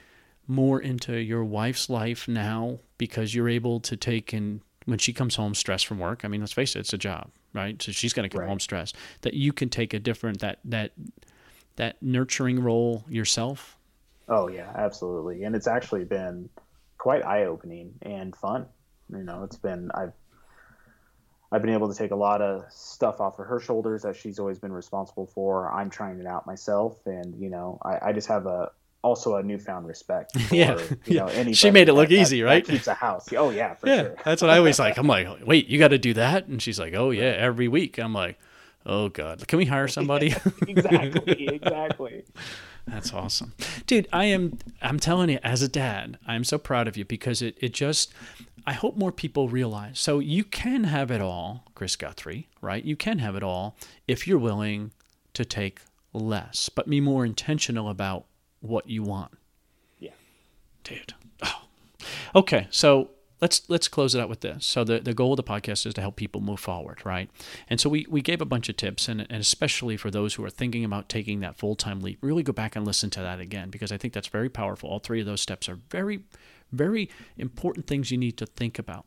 more into your wife's life now because you're able to take and when she comes home stressed from work, I mean, let's face it, it's a job, right? So she's going to come right. home stressed. That you can take a different that that that nurturing role yourself. Oh yeah, absolutely. And it's actually been quite eye opening and fun. You know, it's been I've I've been able to take a lot of stuff off of her shoulders that she's always been responsible for. I'm trying it out myself, and you know, I, I just have a also a newfound respect. *laughs* For, yeah, you know, yeah. She made it look that, easy, that, right? That keeps a house. Oh yeah, yeah. Sure. That's what I always like. *laughs* I'm like, wait, you got to do that, and she's like, oh yeah, every week. I'm like, oh god, can we hire *laughs* somebody? exactly, exactly. That's awesome. Dude, I am I'm telling you as a dad, I'm so proud of you because it it just I hope more people realize. So you can have it all, Chris Guthrie, right? You can have it all if you're willing to take less, but be more intentional about what you want. Yeah. dude. Oh. Okay, so let's let's close it out with this. So the, the goal of the podcast is to help people move forward, right? And so we, we gave a bunch of tips and, and especially for those who are thinking about taking that full time leap, really go back and listen to that again because I think that's very powerful. All three of those steps are very, very important things you need to think about.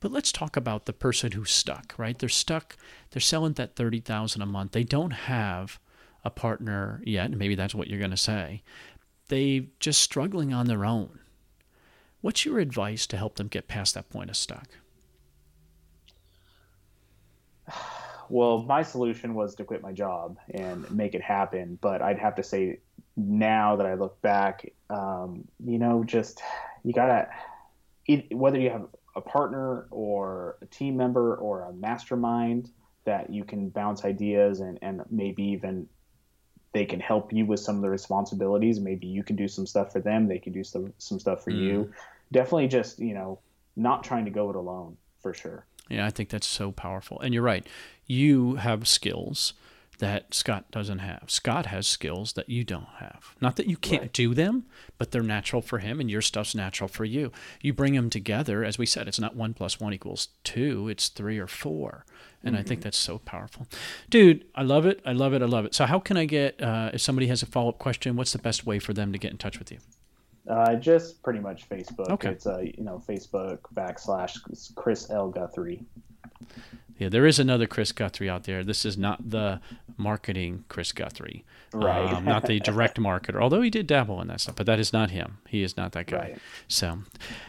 But let's talk about the person who's stuck, right? They're stuck, they're selling that thirty thousand a month. They don't have a partner yet, maybe that's what you're gonna say. They just struggling on their own What's your advice to help them get past that point of stuck? *sighs* Well, my solution was to quit my job and make it happen. But I'd have to say now that I look back, um, you know, just you gotta, whether you have a partner or a team member or a mastermind that you can bounce ideas and, and maybe even they can help you with some of the responsibilities. Maybe you can do some stuff for them. They can do some some stuff for mm. you. Definitely, just you know, not trying to go it alone for sure. Yeah, I think that's so powerful. And you're right. You have skills that Scott doesn't have. Scott has skills that you don't have. Not that you can't right. do them, but they're natural for him and your stuff's natural for you. You bring them together, as we said, it's not one plus one equals two, it's three or four. And mm-hmm. I think mm-hmm. that's so powerful. Dude, I love it. I love it. I love it. So, how can I get, uh, if somebody has a follow up question, what's the best way for them to get in touch with you? Uh, just pretty much Facebook. Okay. It's, uh, you know, Facebook backslash Chris L. Guthrie. Yeah, there is another Chris Guthrie out there. This is not the marketing Chris Guthrie, right? Um, not the direct *laughs* marketer. Although he did dabble in that stuff, but that is not him. He is not that guy. Right. So,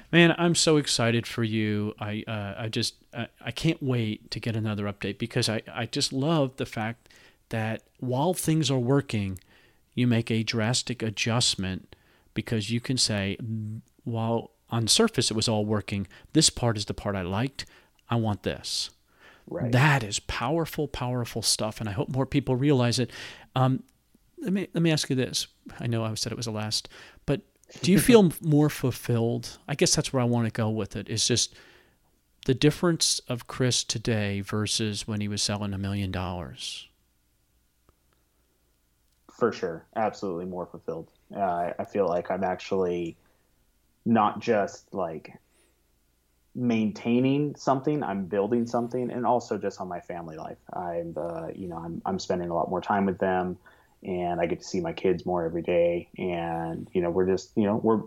man, I'm so excited for you. I uh, I just I, I can't wait to get another update because I I just love the fact that while things are working, you make a drastic adjustment because you can say while on surface it was all working, this part is the part I liked. I want this Right. That is powerful, powerful stuff, and I hope more people realize it. Um, let me let me ask you this. I know I said it was the last, but do you *laughs* feel more fulfilled? I guess that's where I want to go with it. Is just the difference of Chris today versus when he was selling a million dollars. For sure, absolutely more fulfilled. Uh, I feel like I'm actually not just like maintaining something i'm building something and also just on my family life i'm uh, you know I'm, I'm spending a lot more time with them and i get to see my kids more every day and you know we're just you know we're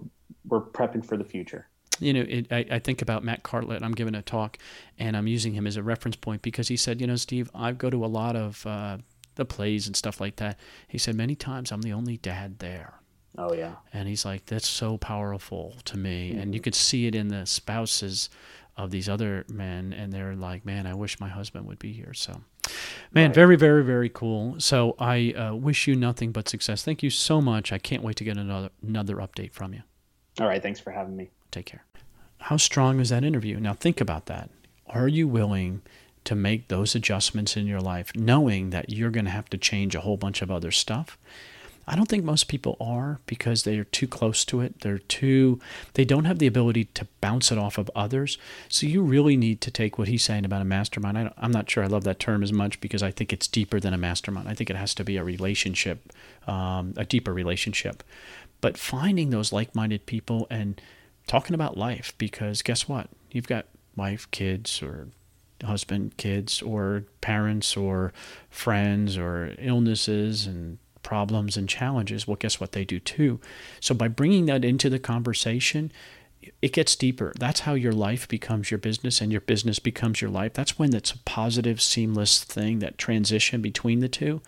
we're prepping for the future you know, it, I, I, think about Matt Cartlett. I'm giving a talk, and I'm using him as a reference point because he said, you know, Steve, I go to a lot of uh, the plays and stuff like that. He said many times I'm the only dad there. Oh yeah. And he's like, that's so powerful to me, mm-hmm. and you could see it in the spouses of these other men, and they're like, man, I wish my husband would be here. So, man, right. very, very, very cool. So I uh, wish you nothing but success. Thank you so much. I can't wait to get another another update from you. All right, thanks for having me. Take care. How strong was that interview? Now think about that. Are you willing? to make those adjustments in your life, knowing that you're going to have to change a whole bunch of other stuff. I don't think most people are because they are too close to it. They're too, they don't have the ability to bounce it off of others. So you really need to take what he's saying about a mastermind. I am not sure I love that term as much because I think it's deeper than a mastermind. I think it has to be a relationship, um, a deeper relationship. But finding those like minded people and talking about life because guess what? You've got wife, kids, or husband, kids, or parents, or friends, or illnesses and problems and challenges, well, guess what? They do too. So by bringing that into the conversation, it gets deeper. That's how your life becomes your business and your business becomes your life. That's when it's a positive, seamless thing, that transition between the two.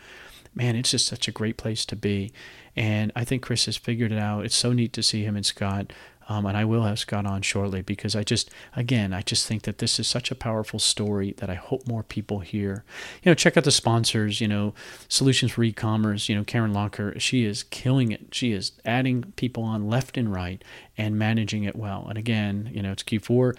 Man, it's just such a great place to be. And I think Chris has figured it out. It's so neat to see him and Scott um, and I will have Scott on shortly because I just, again, I just think that this is such a powerful story that I hope more people hear. You know, check out the sponsors, you know, Solutions for E-Commerce, you know, Karen Locker, she is killing it. She is adding people on left and right and managing it well. And again, you know, it's Q4.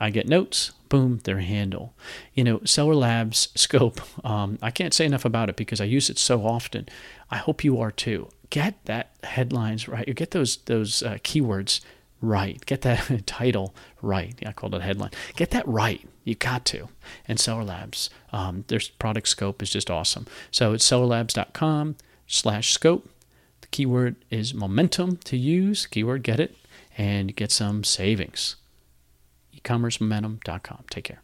I get notes, boom, their handle. You know, Seller Labs Scope, *laughs* um, I can't say enough about it because I use it so often. I hope you are too. Get that headlines right. You get those those uh, keywords right. Get that *laughs* title right. Yeah, I called it a headline. Get that right. You got to. And Seller Labs, um, their product scope is just awesome. So it's sellerlabs.com slash scope. The keyword is momentum to use. Keyword, get it. and get some savings. ecommercemomentum.com. Take care.